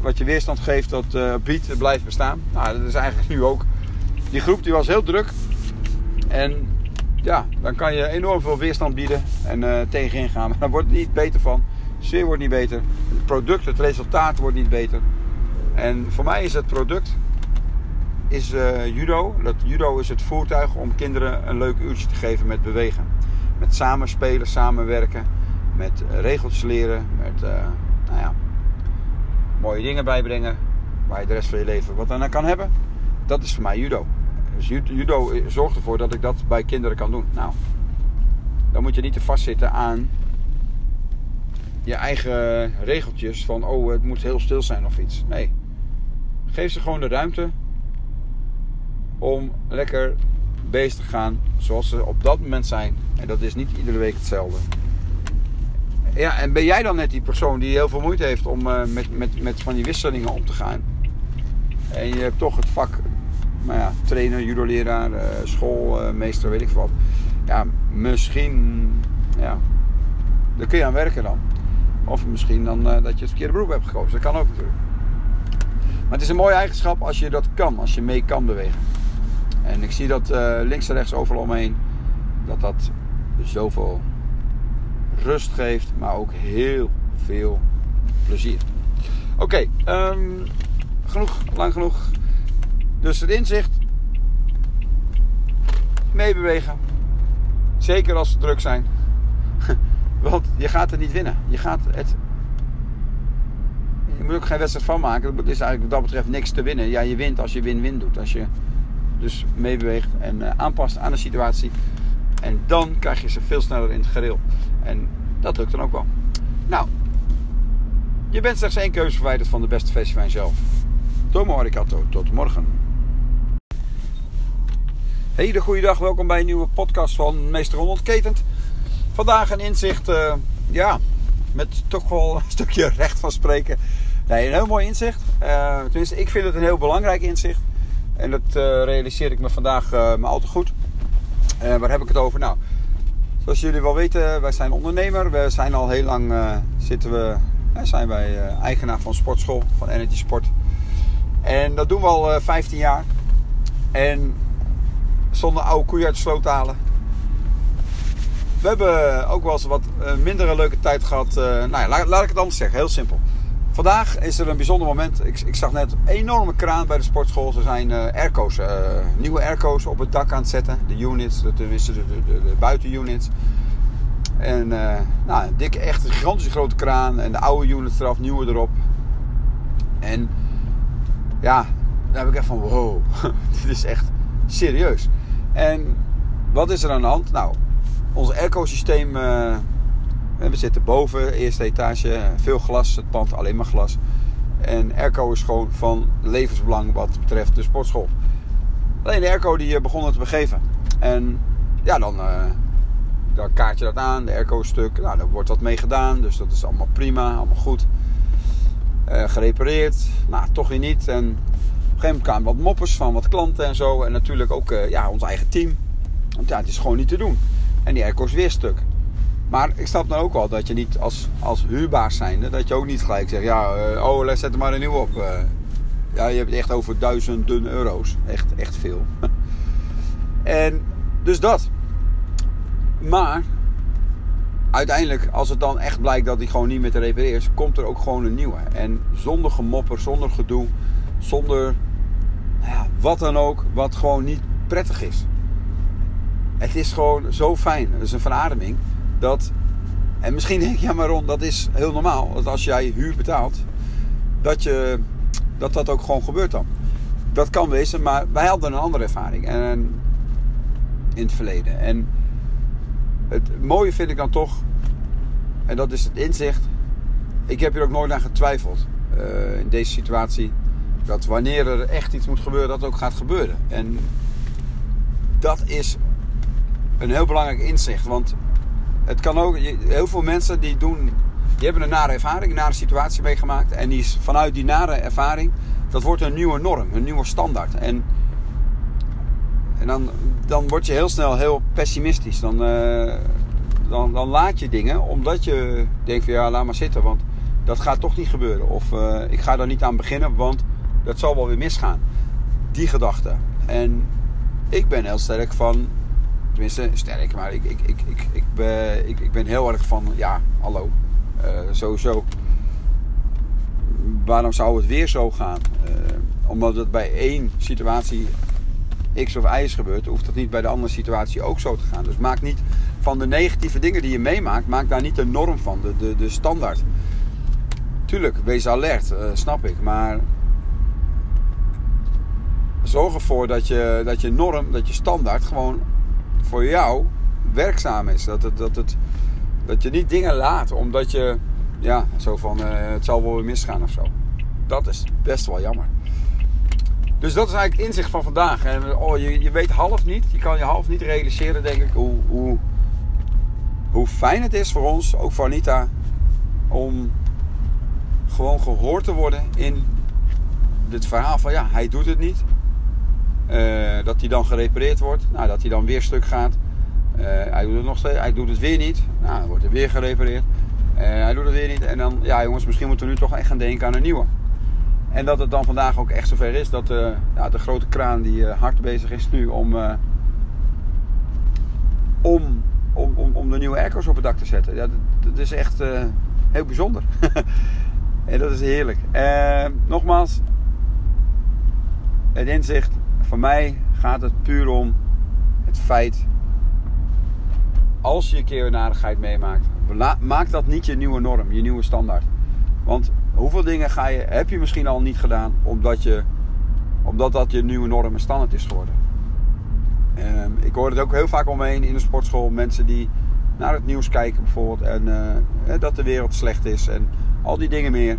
[SPEAKER 1] wat je weerstand geeft, dat uh, biedt, blijft bestaan. Nou, dat is eigenlijk nu ook. Die groep die was heel druk. En ja, dan kan je enorm veel weerstand bieden en uh, tegenin gaan. Maar dan wordt het niet beter van. De sfeer wordt niet beter. Het product, het resultaat wordt niet beter. En voor mij is het product is, judo. Dat judo is het voertuig om kinderen een leuk uurtje te geven met bewegen met samenspelen, samenwerken. met regeltjes leren, met nou ja, mooie dingen bijbrengen, waar je de rest van je leven wat aan kan hebben. Dat is voor mij judo. Dus judo zorgt ervoor dat ik dat bij kinderen kan doen. Nou, dan moet je niet te vastzitten aan je eigen regeltjes van oh het moet heel stil zijn of iets. Nee. Geef ze gewoon de ruimte om lekker bezig te gaan zoals ze op dat moment zijn. En dat is niet iedere week hetzelfde. Ja, en ben jij dan net die persoon die heel veel moeite heeft om uh, met, met, met van die wisselingen om te gaan? En je hebt toch het vak nou ja, trainer, judo-leraar, uh, schoolmeester, weet ik wat. Ja, misschien, ja, daar kun je aan werken dan. Of misschien dan uh, dat je het verkeerde beroep hebt gekozen. Dat kan ook natuurlijk. Maar het is een mooie eigenschap als je dat kan, als je mee kan bewegen. En ik zie dat links en rechts overal omheen, dat dat zoveel rust geeft, maar ook heel veel plezier. Oké, ehm, genoeg, lang genoeg. Dus het inzicht, meebewegen. Zeker als ze druk zijn. Want je gaat het niet winnen. Je gaat het. Je moet ook geen wedstrijd van maken. Het is eigenlijk wat dat betreft niks te winnen. Ja, je wint als je win-win doet. Als je dus meebeweegt en uh, aanpast aan de situatie. En dan krijg je ze veel sneller in het gereel. En dat lukt dan ook wel. Nou, je bent slechts één keuze verwijderd van de beste festival zelf. Tomo arigato. Tot morgen. Hele goede dag, welkom bij een nieuwe podcast van Meester Onontketend. Vandaag een inzicht, uh, ja, met toch wel een stukje recht van spreken. Een heel mooi inzicht. Uh, tenminste, ik vind het een heel belangrijk inzicht. En dat uh, realiseer ik me vandaag maar al te goed. waar heb ik het over? Nou, zoals jullie wel weten, wij zijn ondernemer. We zijn al heel lang, zitten we, zijn wij eigenaar van sportschool, van Energy Sport. En dat doen we al 15 jaar. En zonder oude koeien uit de sloot te halen. We hebben ook wel eens wat uh, minder leuke tijd gehad. Uh, nou ja, laat, laat, ik het anders zeggen, heel simpel. Vandaag is er een bijzonder moment. Ik, ik zag net een enorme kraan bij de sportschool. Er zijn uh, airco's, nieuwe airco's op het dak aan het zetten. De units, de, de, de, de buitenunits. En nou, een dikke, echt gigantische grote kraan. En de oude units eraf, nieuwe erop. En ja, daar heb ik echt van wow, dit is echt serieus. En wat is er aan de hand? Nou, ons ecosysteem. Uh, we zitten boven, eerste etage, veel glas, het pand alleen maar glas. En airco is gewoon van levensbelang wat betreft de sportschool. Alleen de airco die eh, begonnen te begeven. En ja, dan, uh, dan kaart je dat aan, de airco stuk. Nou, daar wordt wat mee gedaan, dus dat is allemaal prima, allemaal goed. Gerepareerd, nou toch weer niet. En gegeven wat moppers van wat klanten en zo. En natuurlijk ook uh, ja, ons eigen team. Want ja, het is gewoon niet te doen. En die airco is weer stuk. Maar ik snap dan ook wel dat je niet als, als huurbaas zijnde, dat je ook niet gelijk zegt, ja, uh, oh, zet er maar een nieuw op. Uh, ja, je hebt het echt over duizenden euro's. Echt, echt veel. en dus dat. Maar uiteindelijk, als het dan echt blijkt dat die gewoon niet meer te repareren is, komt er ook gewoon een nieuwe. En zonder gemopper, zonder gedoe, zonder ja, wat dan ook, wat gewoon niet prettig is. Het is gewoon zo fijn, het is een verademing, dat... En misschien denk je, ja maar Ron, dat is heel normaal. Dat als jij huur betaalt, dat, je, dat dat ook gewoon gebeurt dan. Dat kan wezen, maar wij hadden een andere ervaring en, in het verleden. En het mooie vind ik dan toch, en dat is het inzicht. Ik heb hier ook nooit aan getwijfeld uh, in deze situatie dat wanneer er echt iets moet gebeuren, dat ook gaat gebeuren. En dat is een heel belangrijk inzicht. Want het kan ook, heel veel mensen die doen, die hebben een nare ervaring, een nare situatie meegemaakt. En die is vanuit die nare ervaring, dat wordt een nieuwe norm, een nieuwe standaard. En, en dan, dan word je heel snel heel pessimistisch. Dan, uh, dan, dan laat je dingen omdat je denkt van ja, laat maar zitten. Want dat gaat toch niet gebeuren. Of uh, ik ga daar niet aan beginnen, want dat zal wel weer misgaan. Die gedachte. En ik ben heel sterk van, tenminste sterk, maar ik, ik, ik, ik, ik, ben, ik, ik ben heel erg van, ja, hallo, uh, sowieso. Waarom zou het weer zo gaan? Uh, omdat het bij één situatie X of Y is gebeurd, hoeft dat niet bij de andere situatie ook zo te gaan. Dus maak niet van de negatieve dingen die je meemaakt, maak daar niet de norm van, de, de, de standaard. Tuurlijk, wees alert, uh, snap ik. Maar zorg ervoor dat je, dat je norm, dat je standaard gewoon voor jou werkzaam is. Dat, het, dat, het, dat je niet dingen laat omdat je, ja, zo van uh, het zal wel weer misgaan of zo. Dat is best wel jammer. Dus dat is eigenlijk het inzicht van vandaag. En oh, je, je weet half niet, je kan je half niet realiseren, denk ik, hoe, hoe, hoe fijn het is voor ons, ook voor Anita, om gewoon gehoord te worden in dit verhaal van ja, hij doet het niet. Uh, dat hij dan gerepareerd wordt, nou, dat hij dan weer stuk gaat. Uh, hij doet het nog steeds, hij doet het weer niet. Nou, dan wordt er weer gerepareerd. Uh, hij doet het weer niet. En dan, ja jongens, misschien moeten we nu toch echt gaan denken aan een nieuwe. En dat het dan vandaag ook echt zover is dat ja, de grote kraan die hard bezig is nu om, om, om, om, om de nieuwe airco's op het dak te zetten. Ja, dat, dat is echt heel bijzonder. En dat is heerlijk. Nogmaals, het inzicht. Voor mij gaat het puur om het feit. Als je een keer een meemaakt, maak dat niet je nieuwe norm, je nieuwe standaard. Want hoeveel dingen ga je, heb je misschien al niet gedaan omdat, je, omdat dat je nieuwe norm en standaard is geworden. Uh, ik hoor het ook heel vaak omheen in de sportschool. Mensen die naar het nieuws kijken bijvoorbeeld. En uh, dat de wereld slecht is. En al die dingen meer.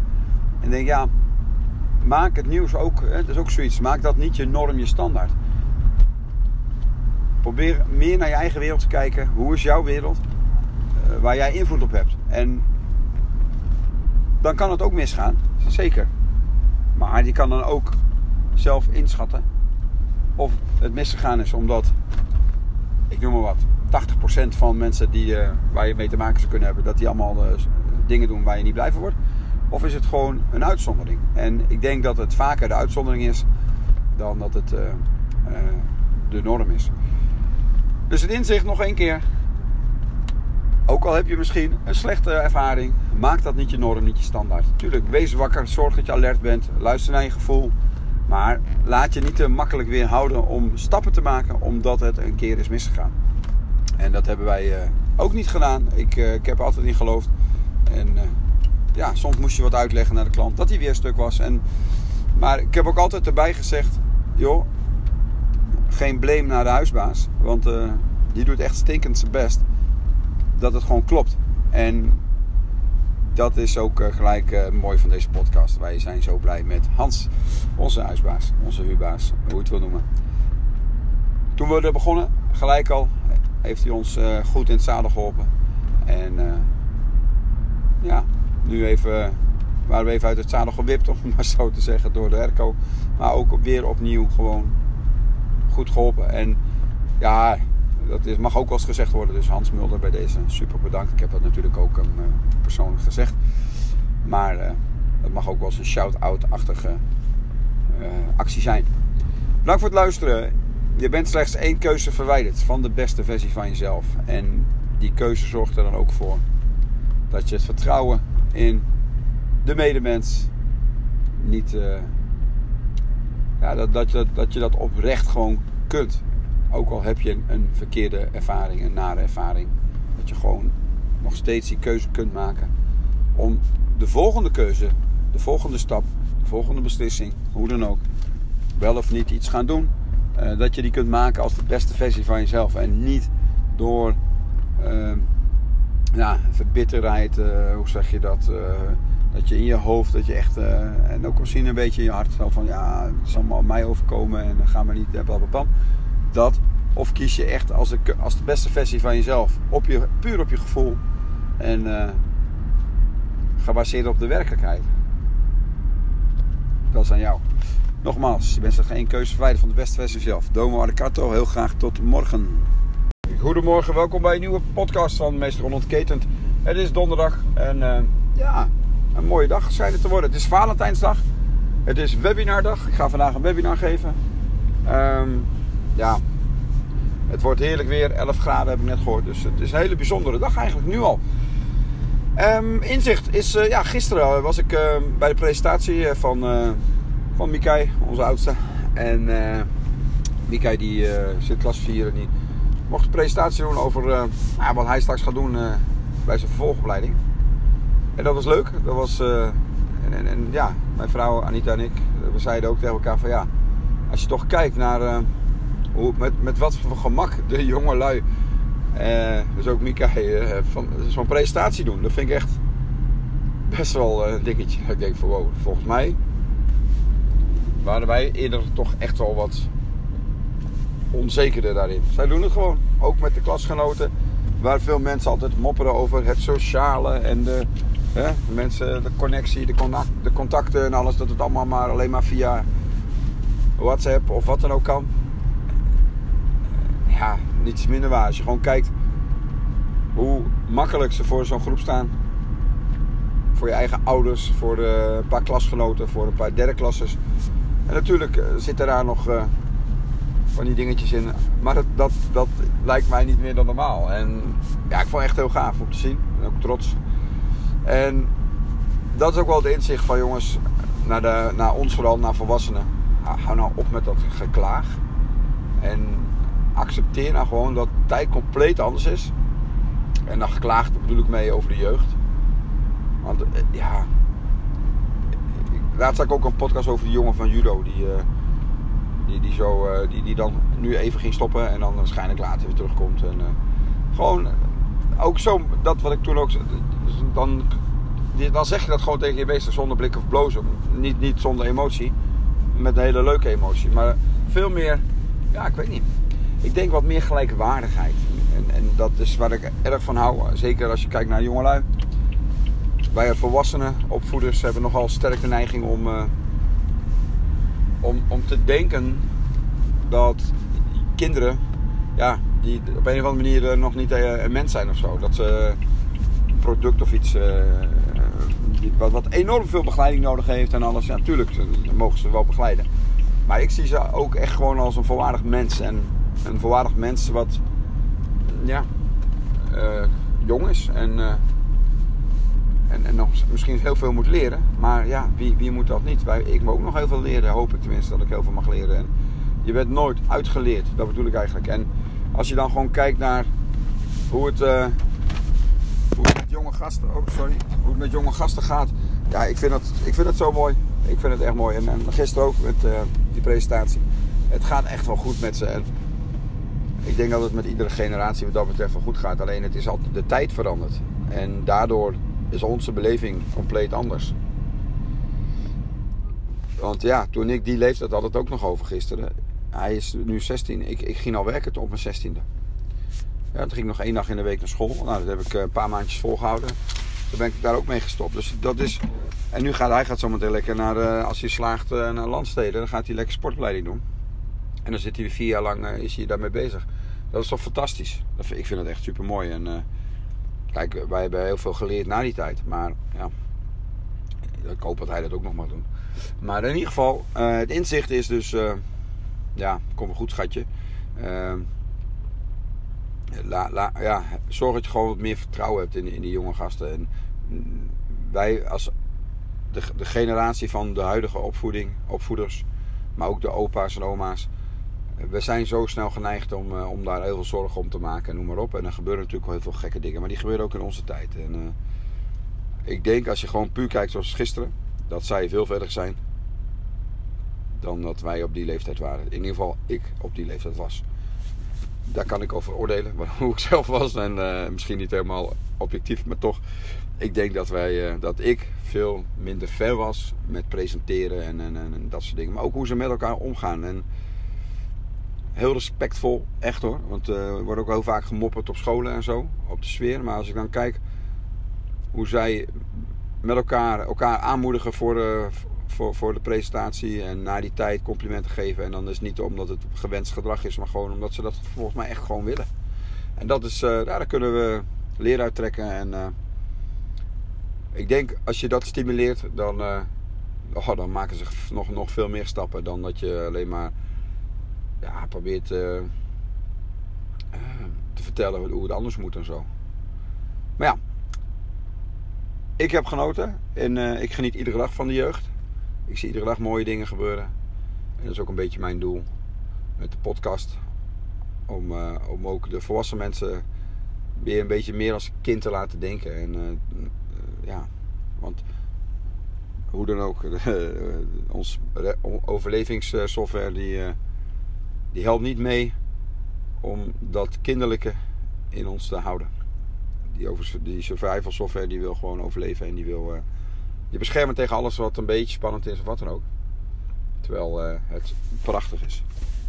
[SPEAKER 1] En denk, ja, maak het nieuws ook, dat is ook zoiets, maak dat niet je norm, je standaard. Probeer meer naar je eigen wereld te kijken. Hoe is jouw wereld? Uh, waar jij invloed op hebt. En dan kan het ook misgaan, zeker. Maar je kan dan ook zelf inschatten of het misgegaan is omdat, ik noem maar wat, 80% van mensen die, uh, waar je mee te maken zou kunnen hebben, dat die allemaal uh, dingen doen waar je niet blij van wordt. Of is het gewoon een uitzondering? En ik denk dat het vaker de uitzondering is dan dat het uh, uh, de norm is. Dus het inzicht nog één keer. Ook al heb je misschien een slechte ervaring, maak dat niet je norm, niet je standaard. Tuurlijk, wees wakker, zorg dat je alert bent, luister naar je gevoel. Maar laat je niet te makkelijk weerhouden om stappen te maken omdat het een keer is misgegaan. En dat hebben wij uh, ook niet gedaan. Ik, ik heb er altijd in geloofd. En ja, soms moest je wat uitleggen naar de klant dat hij weer stuk was. En, maar ik heb ook altijd erbij gezegd: joh, geen blame naar de huisbaas. Want uh, die doet echt stinkend zijn best. Dat het gewoon klopt. En dat is ook uh, gelijk uh, mooi van deze podcast. Wij zijn zo blij met Hans, onze huisbaas, onze huurbaas, hoe je het wil noemen. Toen we er begonnen, gelijk al, heeft hij ons goed in het zadel geholpen. En ja, nu even, waren we even uit het zadel gewipt, om maar zo te zeggen, door de airco. Maar ook weer opnieuw gewoon goed geholpen. En ja, dat is, mag ook wel eens gezegd worden. Dus Hans Mulder bij deze super bedankt. Ik heb dat natuurlijk ook hem uh, persoonlijk gezegd. Maar uh, dat mag ook wel eens een shout-out-achtige actie zijn. Bedankt voor het luisteren. Je bent slechts één keuze verwijderd van de beste versie van jezelf. En die keuze zorgt er dan ook voor dat je het vertrouwen in de medemens niet. Uh, ja, dat, dat, dat, dat je dat oprecht gewoon kunt. Ook al heb je een, een verkeerde ervaring, een nare ervaring. Dat je gewoon nog steeds die keuze kunt maken. Om de volgende keuze, de volgende stap, de volgende beslissing, hoe dan ook, wel of niet iets gaan doen. Uh, dat je die kunt maken als de beste versie van jezelf. En niet door. Uh, ja, verbitterheid, uh, hoe zeg je dat? Uh, dat je in je hoofd, dat je echt, uh, en ook misschien een beetje in je hart, van ja, het zal maar mij overkomen en dan gaan we niet, blablabla. Dat, of kies je echt als de, als de beste versie van jezelf, op je, puur op je gevoel en gebaseerd op de werkelijkheid. Dat is aan jou. Nogmaals, je bent slechts geen keuze verwijderd van de beste versie van. Domo Arcato, heel graag tot morgen. Goedemorgen, welkom bij een nieuwe podcast van Meester Onontketent. Het is donderdag en uh, ja, een mooie dag schijnt het te worden. Het is Valentijnsdag. Het is webinardag. Ik ga vandaag een webinar geven. Um, ja, het wordt heerlijk weer. 11 graden heb ik net gehoord. Dus het is een hele bijzondere dag eigenlijk nu al. Um, inzicht is, uh, ja, gisteren was ik uh, bij de presentatie van, van Mikai, onze oudste. En Mika die zit klas 4 en mocht een presentatie doen over nou, wat hij straks gaat doen bij zijn vervolgopleiding. En dat was leuk. Dat was, en, en, en, ja, mijn vrouw Anita en ik, we zeiden ook tegen elkaar van ja, als je toch kijkt naar hoe, met, met wat voor gemak de jonge lui, dus ook Mika, van zo'n presentatie doen. Dat vind ik echt best wel een dingetje. Ik denk van wow, volgens mij waren wij eerder toch echt wel wat onzekerder daarin. Zij doen het gewoon, ook met de klasgenoten. Waar veel mensen altijd mopperen over het sociale en de, hè, de mensen, de connectie, de, de contacten en alles. Dat het allemaal maar alleen maar via WhatsApp of wat dan ook kan. Ja, niets minder waar. Als je gewoon kijkt hoe makkelijk ze voor zo'n groep staan voor je eigen ouders, voor een paar klasgenoten, voor een paar derde klassers. En natuurlijk eh, zitten daar nog uh, van die dingetjes in. Maar dat, dat, dat lijkt mij niet meer dan normaal. En ja, ik vond het echt heel gaaf om te zien. En ook trots. En dat is ook wel het inzicht van jongens, naar, de, naar ons vooral, naar volwassenen. Hou nou op met dat geklaag. En accepteer nou gewoon dat tijd compleet anders is. En dan geklaagd bedoel ik mee over de jeugd. Want eh, ja. Laatst zag ik ook een podcast over die jongen van judo. Die, uh, die, die, zo, uh, die, die dan nu even ging stoppen en dan waarschijnlijk later weer terugkomt. En, gewoon ook zo, dat wat ik toen ook. Dan, dan zeg je dat gewoon tegen je meester zonder blik of blozen. Niet, niet zonder emotie. Met een hele leuke emotie. Maar veel meer, ja, ik weet niet. Ik denk wat meer gelijkwaardigheid. En, en dat is waar ik erg van hou. Zeker als je kijkt naar jongelui wij volwassenen, opvoeders, hebben nogal sterk de neiging om, om, om te denken dat kinderen, ja, die op een of andere manier nog niet eh, een mens zijn of zo. Dat ze een product of iets, uh, wat, wat enorm veel begeleiding nodig heeft en alles. Ja, natuurlijk, dan mogen ze wel begeleiden. Maar ik zie ze ook echt gewoon als een volwaardig mens. En een volwaardig mens wat, ja, jong is en en, en nog misschien heel veel moet leren. Maar ja, wie, wie moet dat niet? Wij, ik moet ook nog heel veel leren. Hoop ik tenminste dat ik heel veel mag leren. En je bent nooit uitgeleerd. Dat bedoel ik eigenlijk. En als je dan gewoon kijkt naar hoe het, uh, hoe het met jonge gasten... Oh, sorry. Hoe het met jonge gasten gaat. Ja, ik vind het, ik vind het zo mooi. Ik vind het echt mooi. En, en gisteren ook met uh, die presentatie. Het gaat echt wel goed met ze. En ik denk dat het met iedere generatie wat dat betreft wel goed gaat. Alleen het is altijd de tijd veranderd. En daardoor is onze beleving compleet anders. Want ja, toen ik die leeftijd had het ook nog over gisteren. Hij is nu 16. Ik, ik ging al werken op mijn 16e. Ja, toen ging ik nog één dag in de week naar school. Nou, dat heb ik eh, een paar maandjes volgehouden. Toen ben ik daar ook mee gestopt. Dus dat is... En nu gaat hij gaat zometeen lekker naar, uh, als hij slaagt uh, naar Landsteden, dan gaat hij lekker sportopleiding doen. En dan zit hij vier jaar lang is hij daarmee bezig. Dat is toch fantastisch. Ik vind het echt super mooi. En Kijk, wij hebben heel veel geleerd na die tijd. Maar ja, ik hoop dat hij dat ook nog mag doen. Maar in ieder geval, uh, het inzicht is dus... Uh, ja, kom wel goed schatje. Uh, la, la, ja, zorg dat je gewoon wat meer vertrouwen hebt in, in die jonge gasten. En wij als de, de generatie van de huidige opvoeding, opvoeders... maar ook de opa's en oma's we zijn zo snel geneigd om, uh, om daar heel veel zorgen om te maken en noem maar op. En er gebeuren natuurlijk heel veel gekke dingen, maar die gebeuren ook in onze tijd. En uh, ik denk als je gewoon puur kijkt zoals gisteren, dat zij veel verder zijn dan dat wij op die leeftijd waren. In ieder geval ik op die leeftijd was. Daar kan ik over oordelen, hoe ik zelf was. En uh, misschien niet helemaal objectief, maar toch. Ik denk dat, wij, dat ik veel minder ver was met presenteren en, en, en, dat soort dingen. Maar ook hoe ze met elkaar omgaan. En heel respectvol, echt hoor. Want uh, er wordt ook heel vaak gemopperd op scholen en zo, op de sfeer. Maar als ik dan kijk hoe zij met elkaar, elkaar aanmoedigen voor de, voor, voor de presentatie en na die tijd complimenten geven. En dan is het niet omdat het gewenst gedrag is, maar gewoon omdat ze dat volgens mij echt gewoon willen. En dat is, uh, daar kunnen we leer uit trekken. En ik denk als je dat stimuleert, dan, oh, dan maken ze nog, nog veel meer stappen dan dat je alleen maar ja, probeert uh, te vertellen hoe het anders moet en zo. Maar ja, ik heb genoten en uh, ik geniet iedere dag van de jeugd. Ik zie iedere dag mooie dingen gebeuren. En dat is ook een beetje mijn doel. met de podcast. Om, om ook de volwassen mensen weer een beetje meer als kind te laten denken. En ja, want hoe dan ook, ons overlevingssoftware die, die helpt niet mee om dat kinderlijke in ons te houden. Die, over, die survival software die wil gewoon overleven en die wil je beschermen tegen alles wat een beetje spannend is of wat dan ook. Terwijl uh, het prachtig is.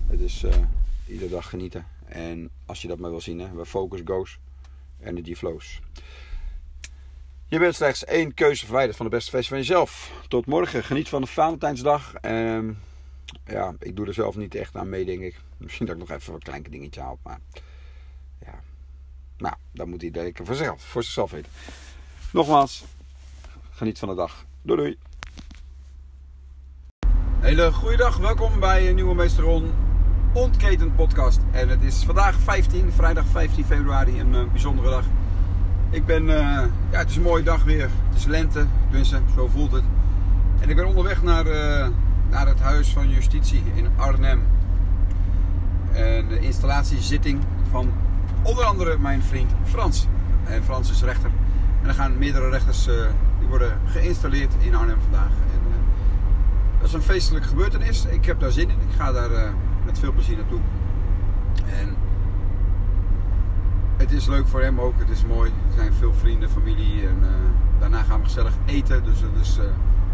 [SPEAKER 1] Het is uh, iedere dag genieten. En als je dat maar wil zien, hè, waar focus goes, energy flows. Je bent slechts één keuze verwijderd van de beste versie van jezelf. Tot morgen. Geniet van de Valentijnsdag. En ja, ik doe er zelf niet echt aan mee, denk ik. Misschien dat ik nog even een klein dingetje haal. Maar ja, nou, dan moet hij denken voor zichzelf, voor zichzelf weten. Nogmaals, geniet van de dag. Doei doei. Hele goede dag, welkom bij een nieuwe Meesteron Ontketend podcast. En het is vandaag 15, vrijdag 15 februari, een uh, bijzondere dag. Ik ben, uh, ja, het is een mooie dag weer. Het is lente, tenminste, zo voelt het. En ik ben onderweg naar, uh, naar het Huis van Justitie in Arnhem. En de installatiezitting van onder andere mijn vriend Frans. En Frans is rechter. En er gaan meerdere rechters uh, die worden geïnstalleerd in Arnhem vandaag. En, uh, dat is een feestelijke gebeurtenis. Ik heb daar zin in. Ik ga daar uh, met veel plezier naartoe. En het is leuk voor hem ook. Het is mooi. Er zijn veel vrienden, familie. En daarna gaan we gezellig eten. Dus dat is,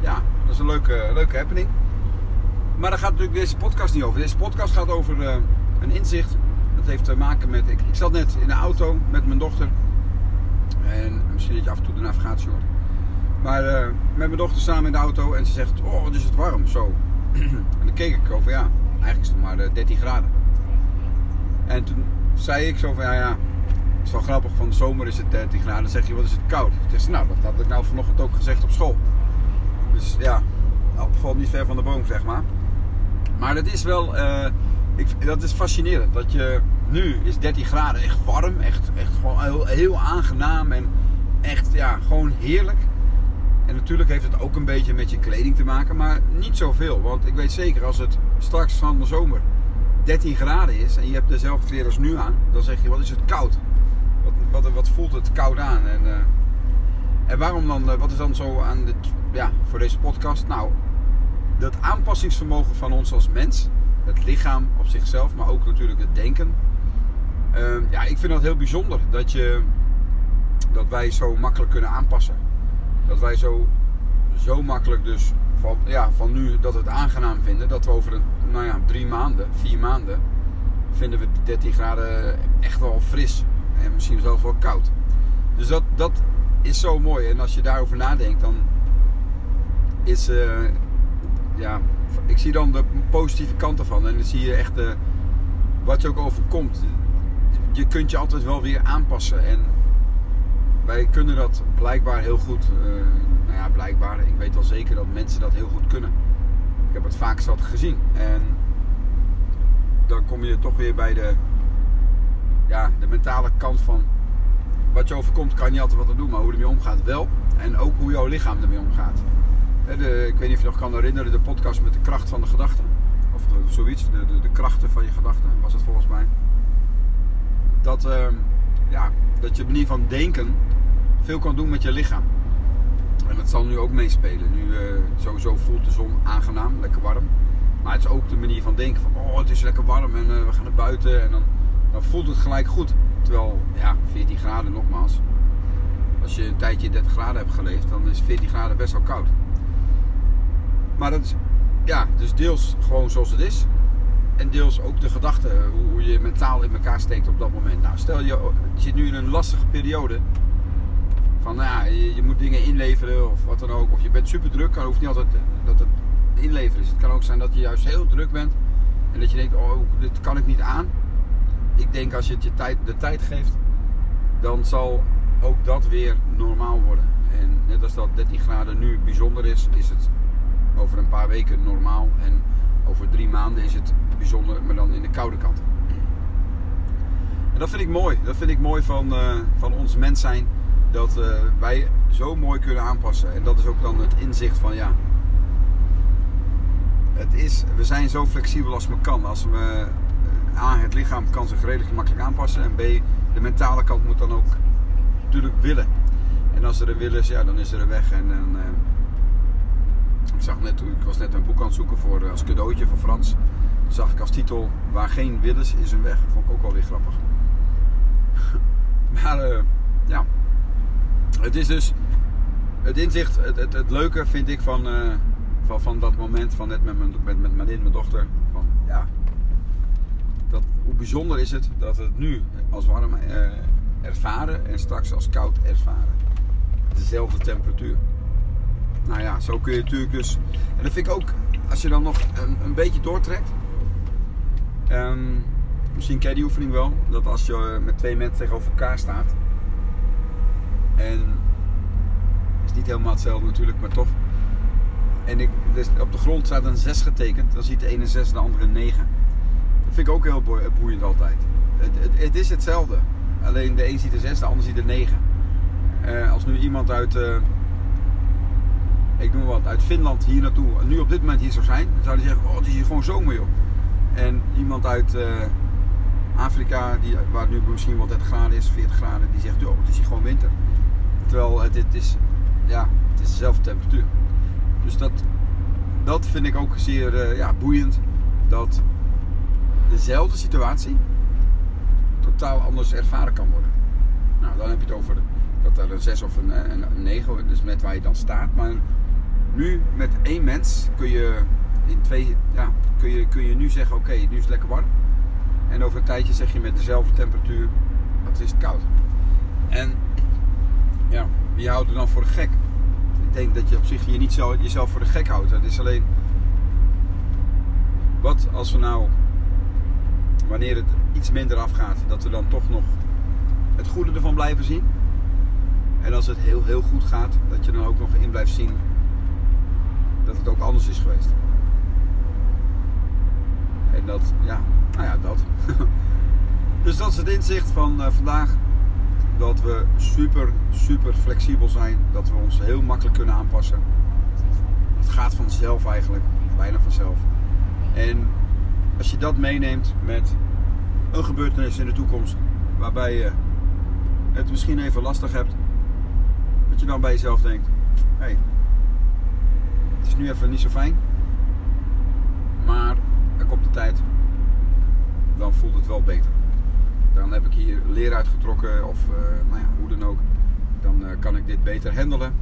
[SPEAKER 1] ja, dat is een leuke, leuke happening. Maar daar gaat natuurlijk deze podcast niet over. Deze podcast gaat over een inzicht dat heeft te maken met. Ik, ik zat net in de auto met mijn dochter. En misschien dat je af en toe de navigatie hoort. Maar uh, met mijn dochter samen in de auto en ze zegt: Oh, wat is het warm zo. en dan keek ik over: Ja, eigenlijk is het maar uh, eh, 13 graden. En toen zei ik zo van: Ja, ja, het is wel grappig. Van de zomer is het 13 graden. Dan zeg je: Wat is het koud? Ik zeg: Nou, dat had ik nou vanochtend ook gezegd op school. Dus ja, nou, valt niet ver van de boom, zeg maar. Maar dat is wel. Uh, ik, dat is fascinerend. Dat je nu is 13 graden echt warm, echt, echt gewoon heel, heel aangenaam en echt ja, gewoon heerlijk. En natuurlijk heeft het ook een beetje met je kleding te maken, maar niet zoveel. Want ik weet zeker als het straks van de zomer 13 graden is en je hebt dezelfde kleren als nu aan, dan zeg je wat is het koud. Wat, wat, wat voelt het koud aan? En, uh, en waarom dan, uh, wat is dan zo aan de, ja, voor deze podcast? Nou, dat aanpassingsvermogen van ons als mens, het lichaam op zichzelf, maar ook natuurlijk het denken. Uh, ja, ik vind dat heel bijzonder dat, je, dat wij zo makkelijk kunnen aanpassen. Dat wij zo, zo makkelijk dus van, ja, van nu dat we het aangenaam vinden, dat we over een, nou ja, drie maanden, vier maanden, vinden we 13 graden echt wel fris. En misschien zelfs wel koud. Dus dat, dat is zo mooi. En als je daarover nadenkt, dan is, uh, ja, ik zie dan de positieve kant ervan. En dan zie je echt de, wat je ook overkomt. Je kunt je altijd wel weer aanpassen. En wij kunnen dat blijkbaar heel goed. Uh, nou ja, blijkbaar. Ik weet wel zeker dat mensen dat heel goed kunnen. Ik heb het vaak zat gezien. En dan kom je toch weer bij de, ja, de mentale kant van wat je overkomt, kan je altijd wat aan doen, maar hoe je ermee omgaat wel. En ook hoe jouw lichaam ermee omgaat. Ik weet niet of je nog kan herinneren, de podcast met de kracht van de gedachten. Of, zoiets, de, de, krachten van je gedachten was het volgens mij. Dat, uh, ja, dat je manier van denken veel kan doen met je lichaam. En dat zal nu ook meespelen. Nu uh, sowieso voelt de zon aangenaam, lekker warm. Maar het is ook de manier van denken van, oh het is lekker warm en uh, we gaan naar buiten. En dan, dan voelt het gelijk goed. Terwijl, ja, 14 graden nogmaals. Als je een tijdje 30 graden hebt geleefd, dan is 14 graden best wel koud. Maar dat is, ja, dus deels gewoon zoals het is. En deels ook de gedachte, hoe, hoe je mentaal in elkaar steekt op dat moment. Nou, stel je, je zit nu in een lastige periode. Van, nou ja, je, moet dingen inleveren of wat dan ook. Of je bent super druk. Het hoeft niet altijd dat het inleveren is. Het kan ook zijn dat je juist heel druk bent. En dat je denkt, oh, dit kan ik niet aan. Ik denk als je het je tijd, de tijd geeft, dan zal ook dat weer normaal worden. En net als dat 13 graden nu bijzonder is, is het over een paar weken normaal. En over drie maanden is het bijzonder, maar dan in de koude kant. En dat vind ik mooi. Dat vind ik mooi van, uh, van ons mens zijn. Dat uh, wij zo mooi kunnen aanpassen. En dat is ook dan het inzicht van ja. Het is, we zijn zo flexibel als we kan. Als we A, het lichaam kan zich redelijk makkelijk aanpassen. En B, de mentale kant moet dan ook natuurlijk willen. En als er een wil is, ja, dan is er een weg. En, en ik, zag net, ik was net een boek aan het zoeken voor, eh, als cadeautje voor Frans. Zag ik als titel, waar geen wil is, een weg. Vond ik ook wel weer grappig. maar uh, ja, het is dus het inzicht, het, het, het leuke vind ik van, uh, van, van dat moment van net met mijn, met, met mijn, mijn dochter. Van, ja, dat, hoe bijzonder is het dat we het nu als warm ervaren en straks als koud ervaren. Dezelfde temperatuur. Nou ja, zo kun je natuurlijk dus. En dat vind ik ook, als je dan nog een, een beetje doortrekt. Um, misschien ken je die oefening wel. Dat als je met twee mensen tegenover elkaar staat. En het is niet helemaal hetzelfde natuurlijk, maar toch. En ik, dus op de grond staat een 6 getekend. Dan ziet de ene 6 en de andere een 9. Dat vind ik ook heel boeiend altijd. Het, het, is hetzelfde. Alleen de een ziet de 6, de ander ziet de 9. Uh, als nu iemand uit, uh, ik noem wat, uit Finland hier naartoe, nu op dit moment hier zou zijn, dan zou hij zeggen: Oh, het is hier gewoon zomer joh. En iemand uit uh, Afrika, die, waar nu misschien wel 30 graden is, 40 graden, die zegt: Joh, het is hier gewoon winter. Terwijl het, het, is, ja, het is dezelfde temperatuur. Dus dat, dat vind ik ook zeer ja, boeiend. Dat dezelfde situatie totaal anders ervaren kan worden. Nou, dan heb je het over dat er een 6 of een, een, een 9, dus met waar je dan staat. Maar nu met één mens kun je in twee, ja, kun je, kun je nu zeggen: oké, nu is het lekker warm. En over een tijdje zeg je met dezelfde temperatuur: het is koud. En ja, wie houdt er dan voor de gek? Ik denk dat je op zich je niet zo, jezelf voor de gek houdt. Het is alleen. Wat als we nou wanneer het iets minder afgaat, dat we dan toch nog het goede ervan blijven zien. En als het heel, heel goed gaat, dat je dan ook nog in blijft zien dat het ook anders is geweest. En dat, ja, nou ja, dat. dus dat is het inzicht van uh, vandaag. Dat we super, super flexibel zijn. Dat we ons heel makkelijk kunnen aanpassen. Het gaat vanzelf eigenlijk, bijna vanzelf. En als je dat meeneemt met een gebeurtenis in de toekomst waarbij je het misschien even lastig hebt, dat je dan bij jezelf denkt: hé, hey, het is nu even niet zo fijn, maar er komt de tijd, dan voelt het wel beter. Dan heb ik hier leer uitgetrokken of uh, nou ja, hoe dan ook. Dan uh, kan ik dit beter handelen.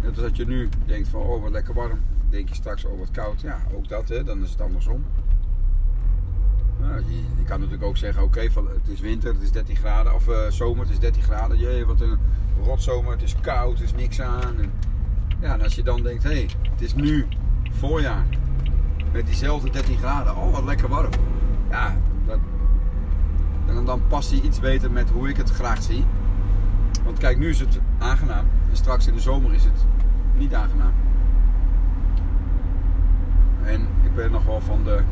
[SPEAKER 1] Net als dat je nu denkt van oh wat lekker warm. Denk je straks oh wat koud. Ja, ook dat hè, dan is het andersom. Nou, je, kan natuurlijk ook zeggen, oké, het is winter, het is 13 graden, of uh, zomer, het is 13 graden. Jee, wat een rotzomer, het is koud, er is niks aan. En, ja, en als je dan denkt, hé, hey, het is nu voorjaar, met diezelfde 13 graden, oh wat lekker warm. Ja, dat, dan, dan past hij iets beter met hoe ik het graag zie. Want kijk, nu is het aangenaam en straks in de zomer is het niet aangenaam. En ik ben nog wel van de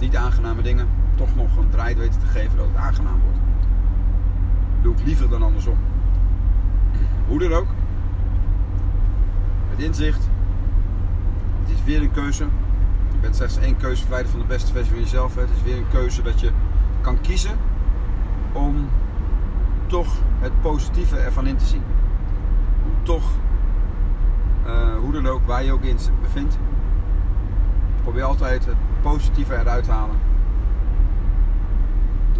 [SPEAKER 1] niet aangename dingen toch nog een draai weten te geven dat het aangenaam wordt. Doe ik liever dan andersom. Hoe dan ook. Het inzicht. Het is weer een keuze. Je bent slechts één keuze verwijderd van de beste versie van jezelf. Het is weer een keuze dat je kan kiezen om toch het positieve ervan in te zien. Om toch, uh, hoe dan ook, waar je ook in bevindt, probeer altijd het positieve eruit te halen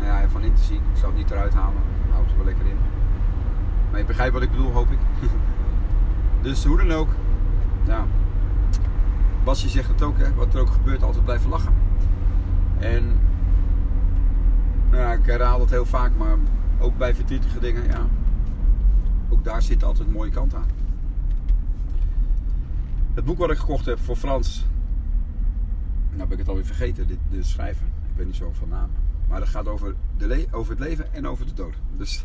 [SPEAKER 1] nou ja, ervan in te zien. Ik zal het niet eruit halen. Houdt er wel lekker in. Maar je begrijpt wat ik bedoel, hoop ik. dus hoe dan ook. Ja. Basje zegt het ook, hè. Wat er ook gebeurt, altijd blijven lachen. En nou ik herhaal het heel vaak, maar ook bij verdrietige dingen, ja. Ook daar zit altijd een mooie kant aan. Het boek wat ik gekocht heb voor Frans. Nou ben ik het alweer vergeten, dit, de schrijver. Ik ben niet zo van namen. Maar dat gaat over, de over het leven en over de dood. Dus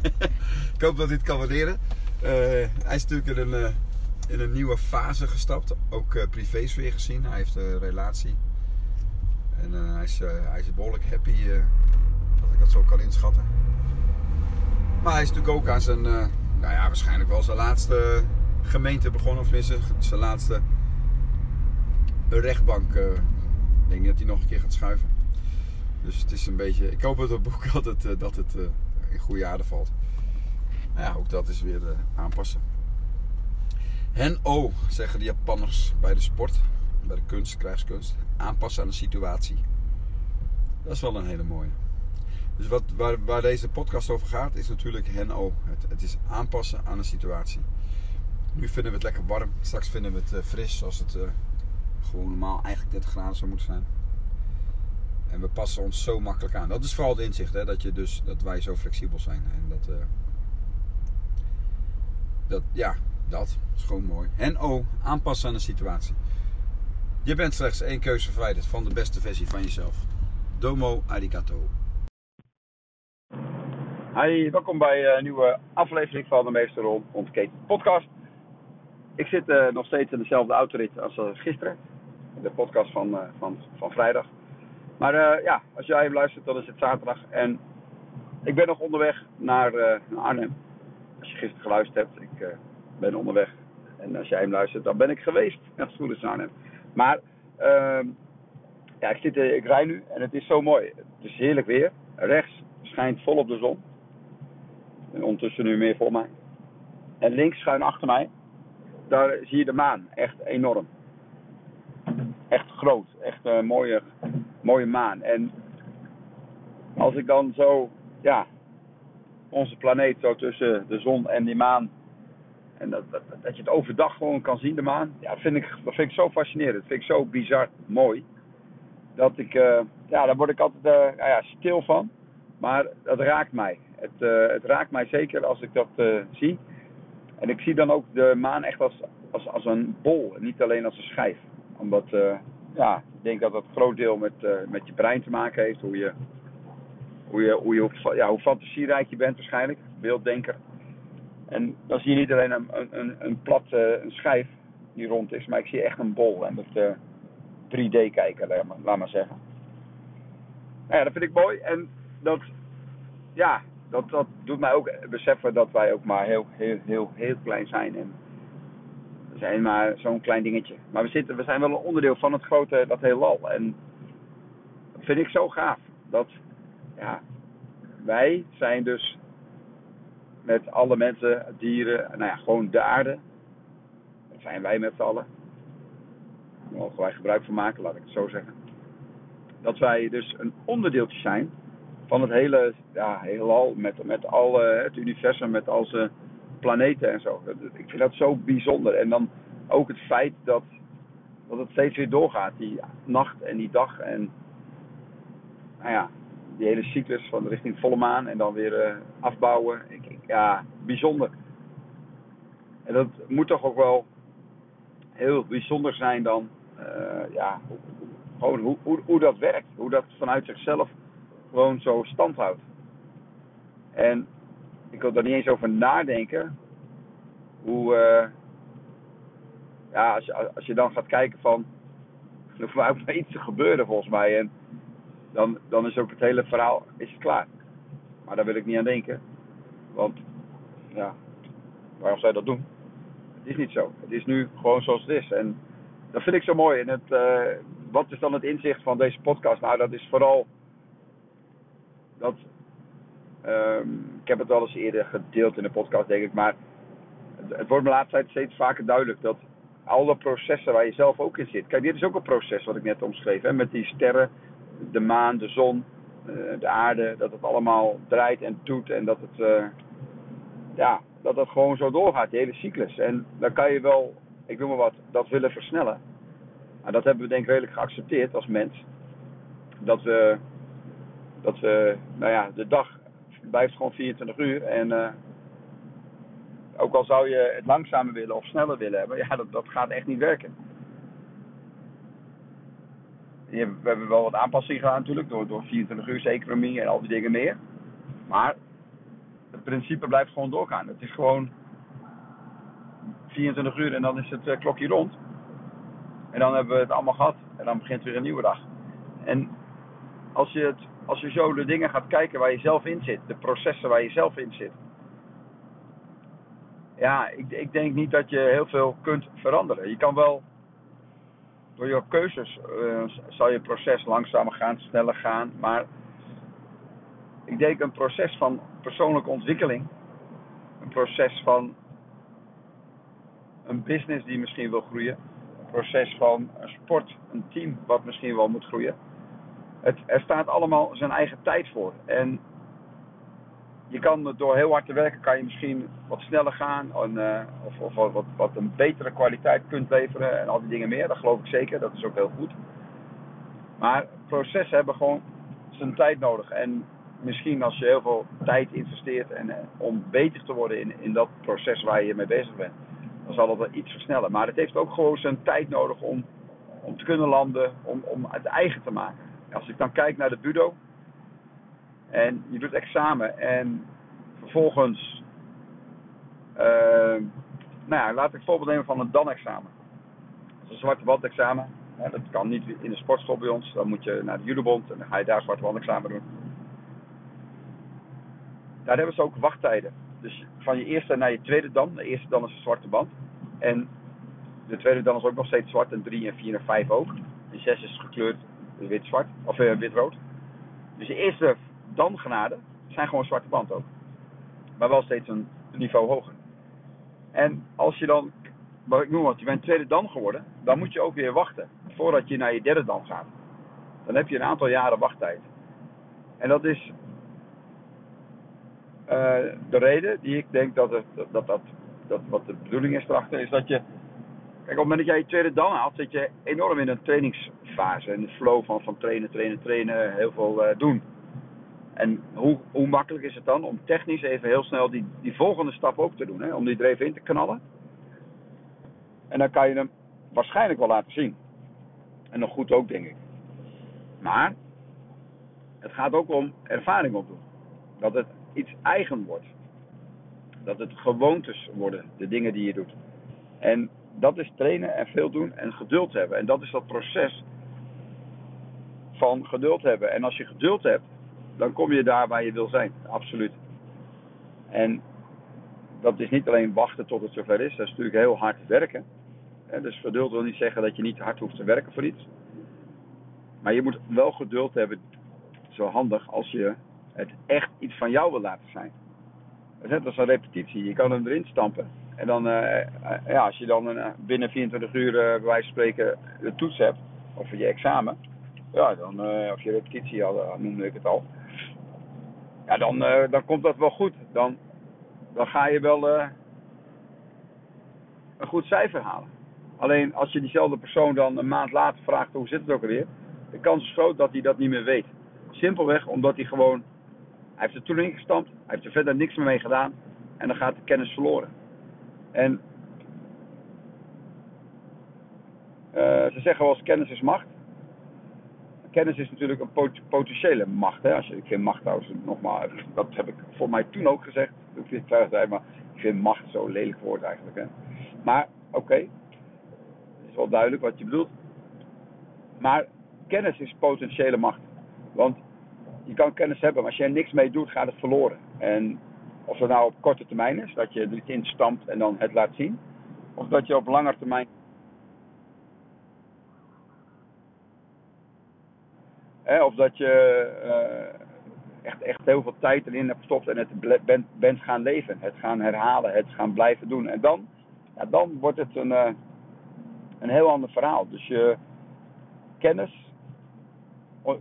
[SPEAKER 1] ik hoop dat het kan waarderen. Uh, hij is natuurlijk een, uh, in een nieuwe fase gestapt. Ook uh, privés weer gezien. Hij heeft een relatie. En hij, is, hij is behoorlijk happy dat ik dat zo kan inschatten. Maar hij is natuurlijk ook aan zijn, nou ja, waarschijnlijk wel zijn laatste gemeente begonnen. Of tenminste, zijn laatste rechtbank. ik denk dat hij nog een keer gaat schuiven. Dus het is een beetje. Ik hoop dat het boek dat het, eh, dat het eh, in goede aarde valt. Maar ja, ook dat is weer eh, aanpassen. Hen o, zeggen de Japanners bij de sport, bij de kunst, krijgskunst. Aanpassen aan de situatie. Dat is wel een hele mooie. Dus wat, waar, waar deze podcast over gaat, is natuurlijk hen o. Het, het is aanpassen aan de situatie. Nu vinden we het lekker warm. Straks vinden we het uh, fris, zoals het uh, gewoon normaal eigenlijk 30 graden zou moeten zijn. En we passen ons zo makkelijk aan. Dat is vooral het inzicht, hè? Dat, je dus, dat wij zo flexibel zijn. En dat, uh, dat, ja, dat is gewoon mooi. En oh, aanpassen aan de situatie. Je bent slechts één keuze verwijderd van de beste versie van jezelf. Domo arigato.
[SPEAKER 2] Hi, welkom bij een nieuwe aflevering van de Meester Ontketen podcast. Ik zit uh, nog steeds in dezelfde autorit als uh, gisteren. De podcast van, van, van vrijdag. Maar ja, als jij hem luistert, dan is het zaterdag. En ik ben nog onderweg naar, naar Arnhem. Als je gisteren geluisterd hebt, ik ben onderweg. En als jij hem luistert, dan ben ik geweest. Echt goed is Arnhem. Maar ehm, ja, ik, zit, ik rij nu en het is zo mooi. Het is heerlijk weer. Rechts schijnt volop de zon. En ondertussen nu meer voor mij. En links schuin achter mij daar zie je de maan. Echt enorm. Echt groot. Echt een mooie, mooie maan. En als ik dan zo, ja, onze planeet zo tussen de zon en die maan. En dat, dat, dat je het overdag gewoon kan zien, de maan. Ja, vind ik, dat vind ik zo fascinerend. Dat vind ik zo bizar mooi. Dat ik, uh, ja, daar word ik altijd uh, ja, stil van. Maar dat raakt mij. Het, uh, het raakt mij zeker als ik dat zie. En ik zie dan ook de maan echt als, als, als een bol, niet alleen als een schijf. Omdat, ja, ik denk dat dat groot deel met, met je brein te maken heeft. Hoe je, hoe je, hoe je ja, hoe fantasierijk je bent waarschijnlijk, beelddenker. En dan zie je niet alleen een, een, een plat uh, een schijf die rond is, maar ik zie echt een bol. En dat 3D kijken, laat maar, laat maar zeggen. Nou ja, dat vind ik mooi. En dat, ja, dat, dat doet mij ook beseffen dat wij ook maar heel, heel, heel, heel klein zijn. En we zijn maar zo'n klein dingetje. Maar we, zitten, we zijn wel een onderdeel van het grote, dat heelal. En dat vind ik zo gaaf. Dat, ja, wij zijn dus met alle mensen, dieren, nou ja, gewoon de aarde. Dat zijn wij met z'n allen. Daar mogen wij gebruik van maken, laat ik het zo zeggen. Dat wij dus een onderdeeltje zijn van het hele ja, heelal, met, met al het universum, met al zijn planeten en zo. Ik vind dat zo bijzonder. En dan ook het feit dat, dat het steeds weer doorgaat, die nacht en die dag. En nou ja, die hele cyclus van richting volle maan en dan weer uh, afbouwen. Ja, bijzonder. En dat moet toch ook wel heel bijzonder zijn dan, uh, ja, gewoon hoe, hoe, hoe dat werkt. Hoe dat vanuit zichzelf gewoon zo stand houdt. En ik wil daar niet eens over nadenken. Hoe, uh, ja, als je, als je dan gaat kijken van, er hoeft maar iets te gebeuren volgens mij. En dan, dan is ook het hele verhaal is klaar. Maar daar wil ik niet aan denken. Want, ja, waarom zou je dat doen? Het is niet zo. Het is nu gewoon zoals het is. En dat vind ik zo mooi. En het, uh, wat is dan het inzicht van deze podcast? Nou, dat is vooral dat. Um, ik heb het wel eens eerder gedeeld in de podcast, denk ik. Maar het, wordt me de laatste tijd steeds vaker duidelijk dat alle processen waar je zelf ook in zit. Kijk, dit is ook een proces wat ik net omschreef. Hè, met die sterren, de maan, de zon, uh, de aarde. Dat het allemaal draait en doet. En dat het, uh, ja, dat het gewoon zo doorgaat, die hele cyclus. En dan kan je wel, ik noem maar wat, dat willen versnellen. Maar dat hebben we denk ik redelijk geaccepteerd als mens. Dat we dat we, nou ja, de dag blijft gewoon 24 uur. En uh, ook al zou je het langzamer willen of sneller willen hebben, ja, dat, dat gaat echt niet werken. We hebben wel wat aanpassingen gedaan natuurlijk, door, door 24 uur economie en al die dingen meer. Maar principe blijft gewoon doorgaan. Het is gewoon 24 uur en dan is het uh, klokje rond. En dan hebben we het allemaal gehad. En dan begint weer een nieuwe dag. En als je het als je zo de dingen gaat kijken waar je zelf in zit, de processen waar je zelf in zit. Ja, ik, ik denk niet dat je heel veel kunt veranderen. Je kan wel door je keuzes uh, zal je proces langzamer gaan, sneller gaan. Maar ik denk een proces van persoonlijke ontwikkeling, een proces van een business die misschien wil groeien, een proces van een sport, een team wat misschien wel moet groeien. Het, er staat allemaal zijn eigen tijd voor. En je kan door heel hard te werken, kan je misschien wat sneller gaan. En, uh, of, of wat, wat, een betere kwaliteit kunt leveren en al die dingen meer. Dat geloof ik zeker, dat is ook heel goed. Maar processen hebben gewoon zijn tijd nodig. En misschien als je heel veel tijd investeert en, uh, om beter te worden in, in dat proces waar je mee bezig bent, dan zal dat wel iets versnellen. Maar het heeft ook gewoon zijn tijd nodig om, om te kunnen landen, om, om het eigen te maken. Als ik dan kijk naar de Budo, en je doet examen en vervolgens, uh, nou laat ik voorbeeld nemen van een dan-examen. Dat is een zwarte wand-examen. dat kan niet in de sportschool bij ons. Dan moet je naar de judobond en dan ga je daar zwarte wand-examen doen. Daar hebben ze ook wachttijden. Dus van je eerste naar je tweede dan. De eerste dan is een zwarte band. En de tweede dan is ook nog steeds zwart. En drie en vier en vijf ook. En zes is gekleurd wit-zwart. Of uh, wit-rood. Dus de eerste dan genade zijn gewoon zwarte band ook. Maar wel steeds een niveau hoger. En als je dan, wat ik noem wat, je bent tweede dan geworden, dan moet je ook weer wachten voordat je naar je derde dan gaat. Dan heb je een aantal jaren wachttijd. En dat is uh, de reden die ik denk dat, het, dat, dat, dat wat de bedoeling is erachter, is dat je. Kijk, op het moment dat jij je tweede dan haalt, zit je enorm in een trainingsfase. In de flow van, van trainen, trainen, trainen, heel veel uh, doen. En hoe, hoe makkelijk is het dan om technisch even heel snel die, die volgende stap ook te doen? Hè? Om die er even in te knallen. En dan kan je hem waarschijnlijk wel laten zien. En nog goed ook, denk ik. Maar het gaat ook om ervaring opdoen. Dat het iets eigen wordt. Dat het gewoontes worden, de dingen die je doet. En dat is trainen en veel doen en geduld hebben. En dat is dat proces van geduld hebben. En als je geduld hebt, dan kom je daar waar je wil zijn. Absoluut. En dat is niet alleen wachten tot het zover is, dat is natuurlijk heel hard werken. Dus geduld wil niet zeggen dat je niet hard hoeft te werken voor iets. Maar je moet wel geduld hebben, zo handig als je het echt iets van jou wil laten zijn. Dat is net als een repetitie. Je kan hem erin stampen. En dan, uh, ja, als je dan uh, binnen 24 uur, uh, bij wijze van spreken, de toets hebt, of je examen, ja, dan, of je repetitie, al, noemde ik het al, ja, dan, uh, dan komt dat wel goed. Dan, dan ga je wel uh, een goed cijfer halen. Alleen als je diezelfde persoon dan een maand later vraagt hoe zit het ook alweer, de kans is groot dat hij dat niet meer weet. Simpelweg omdat hij gewoon, hij heeft er toen ingestampt, hij heeft er verder niks meer mee gedaan en dan gaat de kennis verloren. En uh, ze zeggen wel eens kennis is macht kennis is natuurlijk een potentiële macht. Hè? Als je, ik vind macht trouwens, nogmaals, dat heb ik voor mij toen ook gezegd. Ik dit zei, maar ik vind macht zo'n lelijk woord eigenlijk. Hè? Maar oké, het is wel duidelijk wat je bedoelt. Maar kennis is potentiële macht. Want je kan kennis hebben, maar als je er niks mee doet, gaat het verloren. En of dat nou op korte termijn is, dat je er iets in stampt en dan het laat zien. Of dat je op lange termijn Hè, of dat je uh, echt, echt heel veel tijd erin hebt gestopt en het bent, bent gaan leven. Het gaan herhalen, het gaan blijven doen. En dan, ja, dan wordt het een, uh, een heel ander verhaal. Dus je kennis,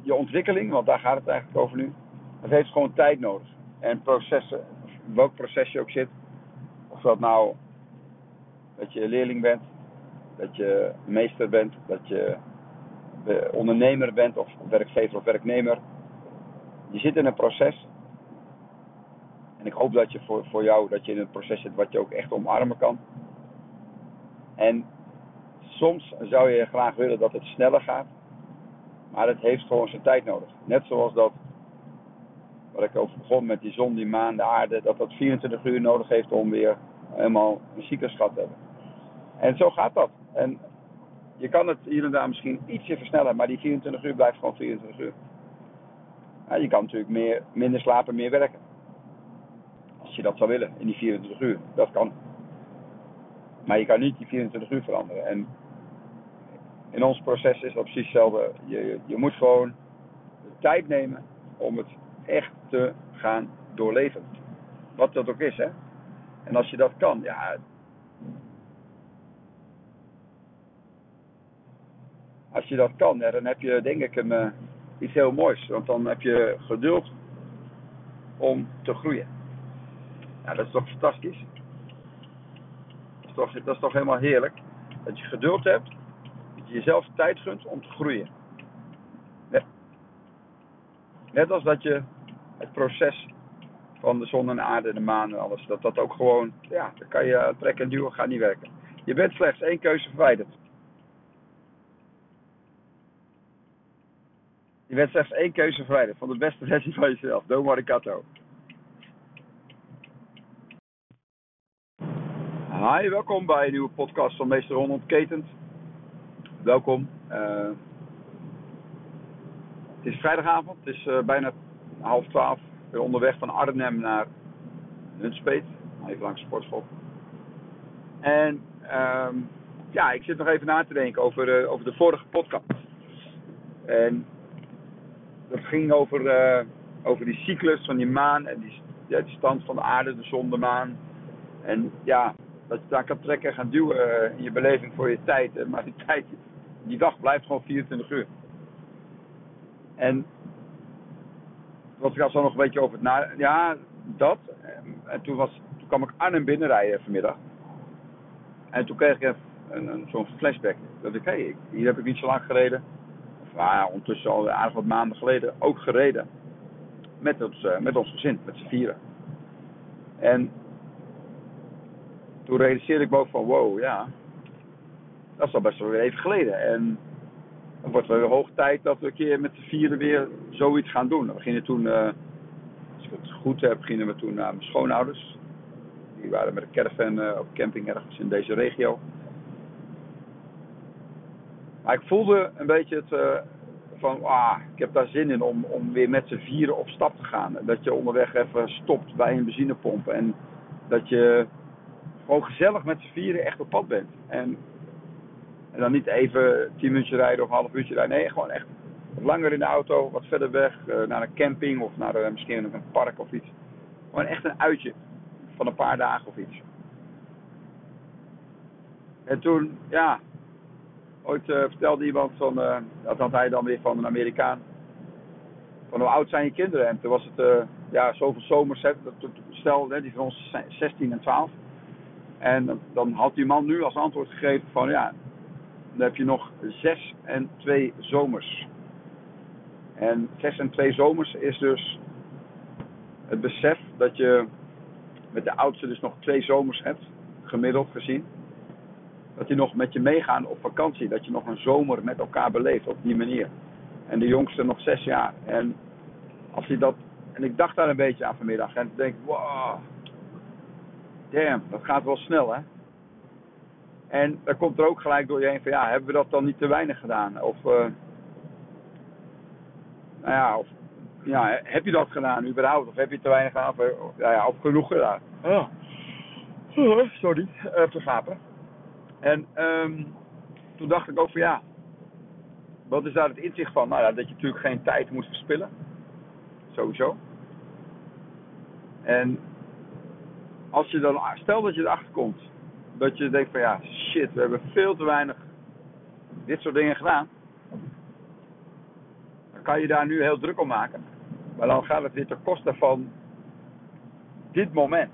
[SPEAKER 2] je ontwikkeling, want daar gaat het eigenlijk over nu. Dat heeft gewoon tijd nodig. En processen, welk proces je ook zit. Of dat nou dat je leerling bent, dat je meester bent, dat je ondernemer bent of werkgever of werknemer. Je zit in een proces. En ik hoop dat je voor, voor jou dat je in een proces zit wat je ook echt omarmen kan. En soms zou je graag willen dat het sneller gaat. Maar het heeft gewoon zijn tijd nodig. Net zoals dat, wat ik over begon met die zon, die maan, de aarde, dat dat 24 uur nodig heeft om weer helemaal een ziekenschap te hebben. En zo gaat dat. En je kan het hier en daar misschien ietsje versnellen, maar die 24 uur blijft gewoon 24 uur. Ja, je kan natuurlijk meer, minder slapen, meer werken. Als je dat zou willen in die 24 uur. Dat kan. Maar je kan niet die 24 uur veranderen. En in ons proces is dat precies hetzelfde. Je, je moet gewoon tijd nemen om het echt te gaan doorleven. Wat dat ook is, hè. En als je dat kan, ja. Als je dat kan, ja, dan heb je denk ik een, uh, iets heel moois. Want dan heb je geduld om te groeien. Ja, dat is toch fantastisch? Dat is toch, dat is toch helemaal heerlijk? Dat je geduld hebt, jezelf tijd gunt om te groeien. Net, net als dat je het proces van de zon en de aarde en de maan en alles, dat dat ook gewoon, ja, dan kan je trekken en duwen, gaat niet werken. Je bent slechts één keuze verwijderd. Je bent slechts één keuze verwijderd van de beste versie van jezelf. Domo Maricato. Hi, welkom bij een nieuwe podcast van Meester Ron Ontketend. Welkom. Uh, het is vrijdagavond, het is uh, bijna half twaalf. Ben onderweg van Arnhem naar Nunspeet, even langs de sportschool. En um, ja, ik zit nog even na te denken over, uh, over de vorige podcast. En dat ging over, over die cyclus van die maan en die, ja, die stand van de aarde, de zon, de maan. En ja, dat je daar kan trekken en gaan duwen in je beleving voor je tijd. Maar die tijd, die dag blijft gewoon 24 uur. En was ik al zo nog een beetje over het na... Ja, dat. En toen, was, toen kwam ik Arnhem binnenrijden vanmiddag. En toen kreeg ik een, een, zo'n flashback. Dat ik, hé, hey, hier heb ik niet zo lang gereden. Of ja, ondertussen al aardig wat maanden geleden ook gereden. Met ons, uh, met ons gezin, met z'n vieren. En toen realiseerde ik me ook van, wow, ja, dat is al best wel weer even geleden. En het wordt wel weer hoog tijd dat we een keer met z'n vieren weer zoiets gaan doen. We gingen toen, uh, als ik het goed heb, gingen we toen naar mijn schoonouders. Die waren met een caravan uh, op camping ergens in deze regio. Maar ik voelde een beetje het uh, van, ah, ik heb daar zin in om, om weer met z'n vieren op stap te gaan. Dat je onderweg even stopt bij een benzinepomp en dat je gewoon gezellig met z'n vieren echt op pad bent. En, en dan niet even tien minuutjes rijden of een half uurtje rijden. Nee, gewoon echt wat langer in de auto, wat verder weg, uh, naar een camping of naar uh, misschien een park of iets. Gewoon echt een uitje van een paar dagen of iets. En toen, ja, ooit uh, vertelde iemand van, dat had hij dan weer van een Amerikaan. Van hoe oud zijn je kinderen? En toen was het, ja, zoveel zomers, stel, hè, die van ons 16 en 12. En dan had die man nu als antwoord gegeven van ja, dan heb je nog zes en twee zomers. En zes en twee zomers is dus het besef dat je met de oudste dus nog twee zomers hebt, gemiddeld gezien. Dat die nog met je meegaan op vakantie. Dat je nog een zomer met elkaar beleeft op die manier. En de jongste nog zes jaar. En als hij dat. En ik dacht daar een beetje aan vanmiddag. En ik denk, wow, damn, dat gaat wel snel hè. En dan komt er ook gelijk door je heen van ja, hebben we dat dan niet te weinig gedaan? Of, uh, nou ja, of, ja, heb je dat gedaan überhaupt? Of heb je te weinig gedaan? Of, ja, ja, of genoeg gedaan? Oh. Sorry, uh, te gapen. En um, toen dacht ik ook van ja, wat is daar het inzicht van? Nou ja, dat je natuurlijk geen tijd moet verspillen. Sowieso. En als je dan, stel dat je erachter komt, dat je denkt van ja, shit, we hebben veel te weinig dit soort dingen gedaan. Dan kan je daar nu heel druk om maken. Maar dan gaat het weer ten koste van dit moment.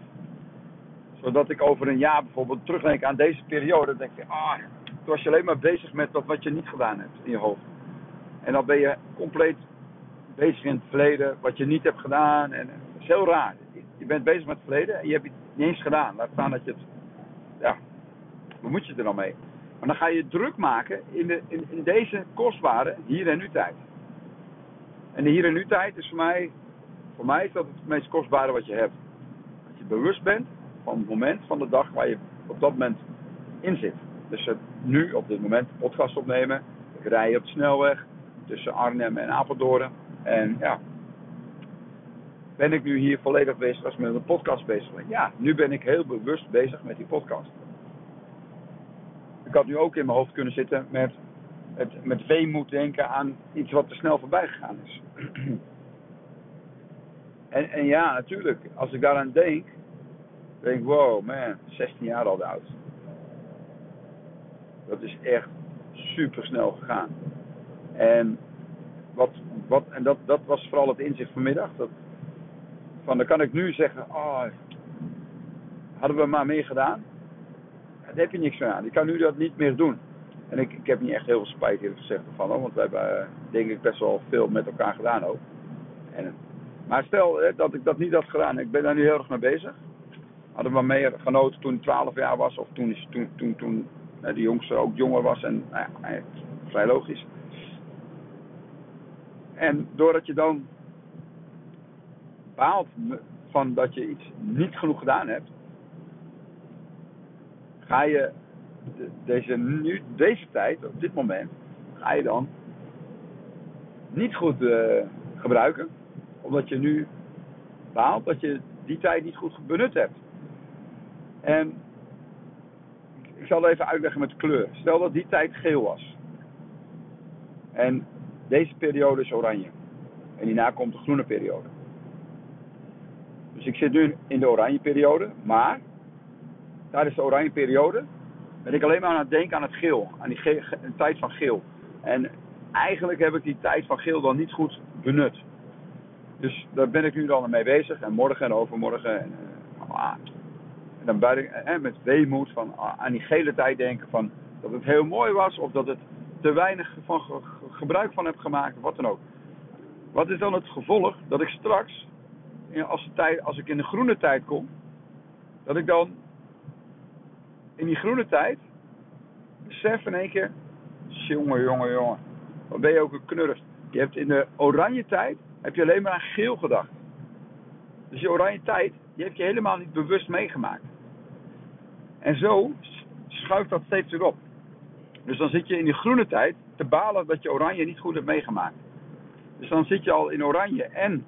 [SPEAKER 2] Zodat ik over een jaar bijvoorbeeld terugdenk aan deze periode. Dan denk ik, ah, toen was je alleen maar bezig met dat wat je niet gedaan hebt in je hoofd. En dan ben je compleet bezig in het verleden, wat je niet hebt gedaan. En dat is heel raar. Je bent bezig met het verleden en je hebt niet eens gedaan. Laat staan dat je het. Ja, wat moet je er dan mee? Maar dan ga je druk maken in, de, in, in deze kostbare hier en nu tijd. En de hier en nu tijd is voor mij, voor mij is dat het meest kostbare wat je hebt. Dat je bewust bent van het moment van de dag waar je op dat moment in zit. Dus nu op dit moment podcast opnemen. Ik rij op de snelweg tussen Arnhem en Apeldoorn. En ja, ben ik nu hier volledig bezig als met een podcast bezig ben? Ja, nu ben ik heel bewust bezig met die podcast. Ik had nu ook in mijn hoofd kunnen zitten met het met weemoed denken aan iets wat te snel voorbij gegaan is. en, en ja, natuurlijk, als ik daaraan denk, denk ik, wow, man, 16 jaar al oud. Dat is echt super snel gegaan. En, wat, wat, en dat, dat was vooral het inzicht vanmiddag. Dat, van, dan kan ik nu zeggen, oh, hadden we maar meer gedaan. Daar heb je niks van aan. Ik kan nu dat niet meer doen. En ik, ik heb niet echt heel veel spijt eerlijk gezegd. Hoor, want we hebben eh, denk ik best wel veel met elkaar gedaan ook. En, maar stel dat ik dat niet had gedaan. Ik ben daar nu heel erg mee bezig. Hadden we meer genoten toen ik 12 jaar was. Of toen, toen, toen, toen uh, de jongste ook jonger was. En nou vrij logisch. En doordat je dan baalt van dat je iets niet genoeg gedaan hebt, ga je deze, nu, deze tijd, op dit moment, ga je dan niet goed uh, gebruiken. Omdat je nu baalt dat je die tijd niet goed benut hebt. En ik zal het even uitleggen met kleur. Stel dat die tijd geel was. En deze periode is oranje. En hierna komt de groene periode. Dus ik zit nu in de oranje periode, maar tijdens de oranje periode ben ik alleen maar aan het denken aan het geel, aan die tijd van geel. En eigenlijk heb ik die tijd van geel dan niet goed benut. Dus daar ben ik nu dan mee bezig. En morgen en overmorgen. En, uh, en dan ben ik en met weemoed van, ah, aan die gele tijd denken van dat het heel mooi was. Of dat het te weinig van gebruik van heb gemaakt. Wat dan ook. Wat is dan het gevolg? Dat ik straks, als, de tijd, als ik in de groene tijd kom. Dat ik dan in die groene tijd, besef in één keer, jongen, jongen, jongen, wat ben je ook een knurf. Je hebt in de oranje tijd, heb je alleen maar aan geel gedacht. Dus die oranje tijd, die heb je helemaal niet bewust meegemaakt. En zo schuift dat steeds weer op. Dus dan zit je in die groene tijd te balen dat je oranje niet goed hebt meegemaakt. Dus dan zit je al in oranje en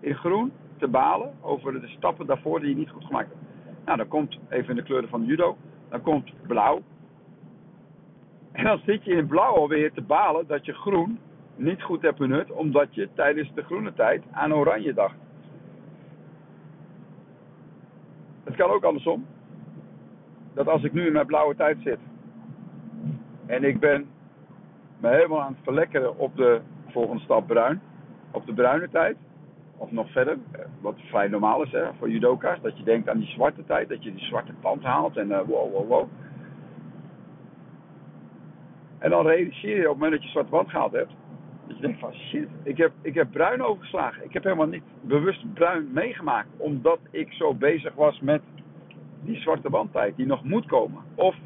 [SPEAKER 2] in groen te balen over de stappen daarvoor die je niet goed gemaakt hebt. Nou, dan komt even in de kleuren van judo. Dan komt blauw. En dan zit je in blauw alweer te balen dat je groen niet goed hebt benut, omdat je tijdens de groene tijd aan oranje dacht. Het kan ook andersom. Dat als ik nu in mijn blauwe tijd zit en ik ben me helemaal aan het verlekkeren op de volgende stap bruin, op de bruine tijd, of nog verder, eh, wat vrij normaal is hè, voor judoka's, dat je denkt aan die zwarte tijd, dat je die zwarte tand haalt en uh, wow, wow, wow. En dan realiseer je op het moment dat je zwarte wand gehaald hebt, dat je denkt van shit, ik heb, ik heb bruin overgeslagen. Ik heb helemaal niet bewust bruin meegemaakt, omdat ik zo bezig was met die zwarte wandtijd die nog moet komen. Of,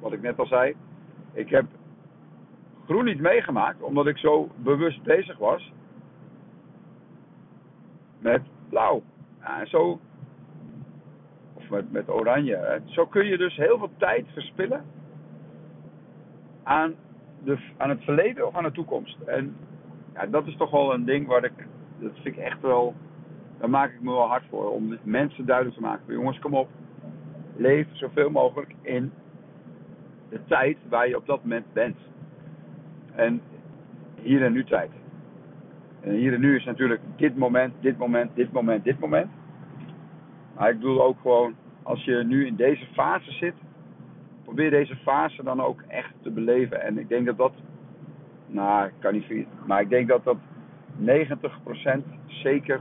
[SPEAKER 2] wat ik net al zei, ik heb groen niet meegemaakt, omdat ik zo bewust bezig was met blauw. Ja, en zo, of met, met oranje. Zo kun je dus heel veel tijd verspillen aan, de, aan het verleden of aan de toekomst. En ja, dat is toch wel een ding waar ik, dat vind ik echt wel, daar maak ik me wel hard voor. Om mensen duidelijk te maken. Jongens, kom op. Leef zoveel mogelijk in de tijd waar je op dat moment bent. En hier en nu tijd. En hier en nu is natuurlijk dit moment, dit moment, dit moment, dit moment. Maar ik bedoel ook gewoon, als je nu in deze fase zit, probeer deze fase dan ook echt te beleven. En ik denk dat dat, nou, ik kan niet maar ik denk dat dat 90% zeker,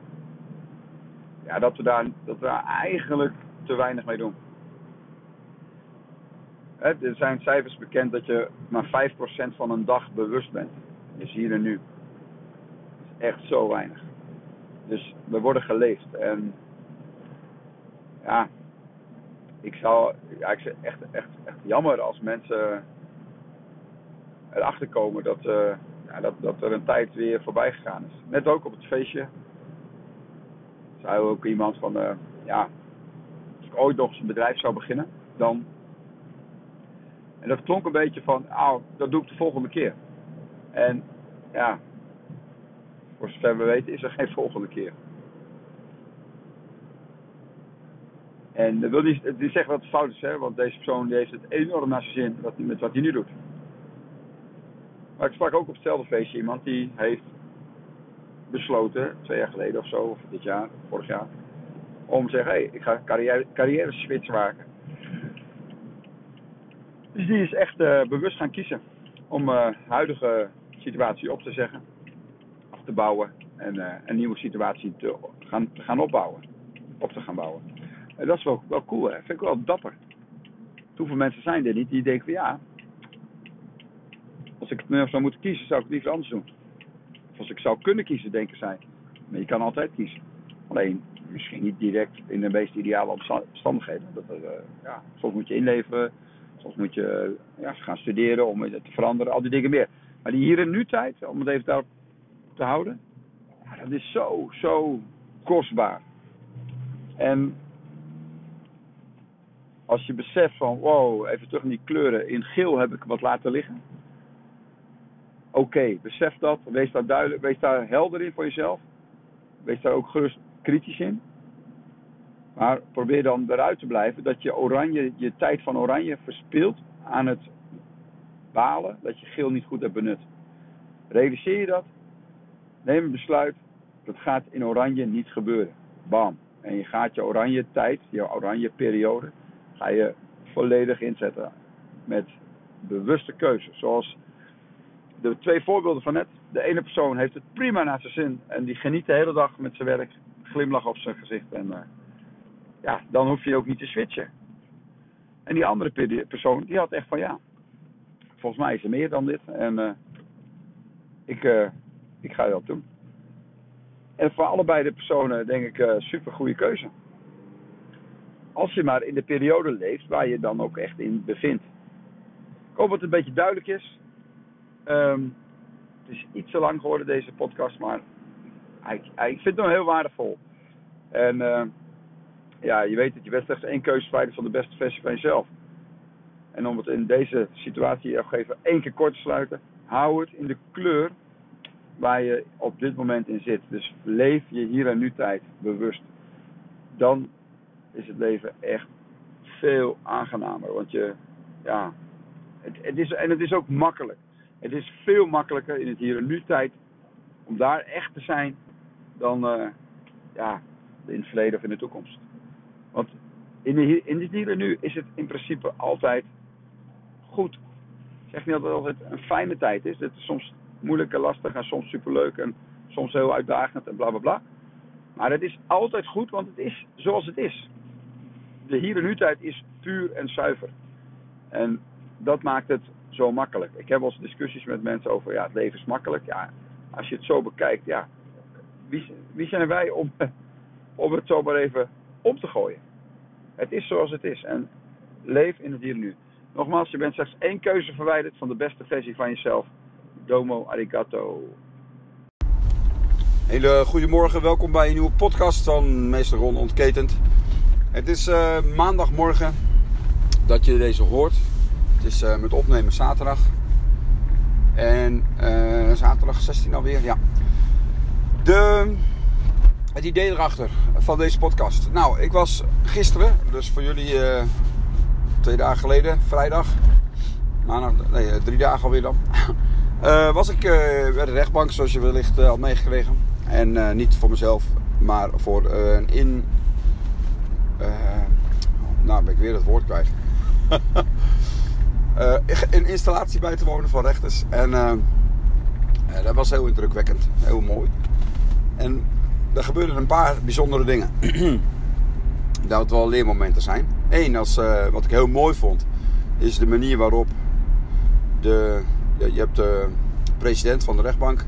[SPEAKER 2] ja, dat we, daar, dat we daar eigenlijk te weinig mee doen. Er zijn cijfers bekend dat je maar 5% van een dag bewust bent. Is hier en nu echt zo weinig. Dus we worden geleefd. En ja, ik zou, ja, ik echt, echt, echt jammer als mensen erachter komen dat, uh, ja, dat, dat er een tijd weer voorbij gegaan is. Net ook op het feestje. Zei ook iemand van, uh, ja, als ik ooit nog eens een bedrijf zou beginnen, dan. En dat klonk een beetje van, oh, dat doe ik de volgende keer. En ja, voor zover we weten is er geen volgende keer. En dat wil niet, niet zeggen dat het fout is, hè, want deze persoon die heeft het enorm naar zijn zin wat, met wat hij nu doet. Maar ik sprak ook op hetzelfde feestje iemand die heeft besloten, twee jaar geleden of zo, of dit jaar, vorig jaar, om te zeggen, hé, hey, ik ga carrière, carrière switch maken. Dus die is echt uh, bewust gaan kiezen om uh, huidige situatie op te zeggen, te bouwen en uh, een nieuwe situatie te gaan, te gaan opbouwen, op te gaan bouwen. En dat is wel, wel cool, hè? vind ik wel dapper. Hoeveel mensen zijn er niet die denken van ja, als ik het nu zou moeten kiezen, zou ik het liever anders doen. Of als ik zou kunnen kiezen, denken zij. Maar je kan altijd kiezen. Alleen misschien niet direct in de meest ideale omstandigheden. Dat er, uh, ja, soms moet je inleveren, soms moet je ja, gaan studeren om het te veranderen, al die dingen meer. Maar die hier en nu tijd, om het even daarop te houden, dat is zo, zo kostbaar. En als je beseft van, wow, even terug in die kleuren, in geel heb ik wat laten liggen. Oké, besef dat, wees daar duidelijk, wees daar helder in voor jezelf. Wees daar ook gerust kritisch in. Maar probeer dan eruit te blijven dat je oranje, je tijd van oranje verspilt aan het balen dat je geel niet goed hebt benut. Realiseer je dat? Neem een besluit. Dat gaat in oranje niet gebeuren. Bam. En je gaat je oranje tijd, je oranje periode, ga je volledig inzetten. Met bewuste keuzes. Zoals de twee voorbeelden van net. De ene persoon heeft het prima naar zijn zin. En die geniet de hele dag met zijn werk. Glimlach op zijn gezicht. En uh, ja, dan hoef je ook niet te switchen. En die andere persoon, die had echt van ja. Volgens mij is er meer dan dit. En uh, ik, uh, ik ga dat doen. En voor allebei de personen denk ik uh, super goede keuze. Als je maar in de periode leeft waar je dan ook echt in bevindt. Ik hoop dat het een beetje duidelijk is. Um, het is iets te lang geworden deze podcast, maar ik, ik vind het nog heel waardevol. En uh, ja, je weet dat je bent slechts één keuze feit van de beste versie van jezelf. En om het in deze situatie nog even één keer kort te sluiten, hou het in de kleur waar je op dit moment in zit. Dus leef je hier en nu tijd bewust. Dan is het leven echt veel aangenamer. Want je, ja, het, het is, en het is ook makkelijk. Het is veel makkelijker in het hier en nu tijd om daar echt te zijn dan uh, ja, in het verleden of in de toekomst. Want in, de, in het hier en nu is het in principe altijd goed. Ik zeg niet dat het altijd een fijne tijd is. Is soms moeilijk en lastig en soms superleuk en soms heel uitdagend en bla bla bla. Maar het is altijd goed, want het is zoals het is. De hier en nu tijd is puur en zuiver. En dat maakt het zo makkelijk. Ik heb wel eens discussies met mensen over, ja, het leven is makkelijk. Ja, als je het zo bekijkt, ja, wie, wie zijn wij om, om het zo maar even om te gooien? Het is zoals het is en leef in het hier en nu. Nogmaals, je bent slechts één keuze verwijderd van de beste versie van jezelf. Domo arigato.
[SPEAKER 1] Hele goedemorgen, welkom bij een nieuwe podcast van Meester Ron Ontketend. Het is uh, maandagmorgen dat je deze hoort. Het is uh, met opnemen zaterdag. En uh, zaterdag 16 alweer, ja. De, het idee erachter van deze podcast. Nou, ik was gisteren, dus voor jullie twee dagen geleden, vrijdag. Maandag, nee, drie dagen alweer dan. Uh, was ik uh, bij de rechtbank, zoals je wellicht uh, al meegekregen. En niet voor mezelf, maar voor een in. nou, ben ik weer het woord kwijt. een installatie bij te wonen van rechters. En dat was heel indrukwekkend, heel mooi. En er gebeurden een paar bijzondere dingen. dat het wel leermomenten zijn. Eén, als, wat ik heel mooi vond, is de manier waarop de je hebt de president van de rechtbank.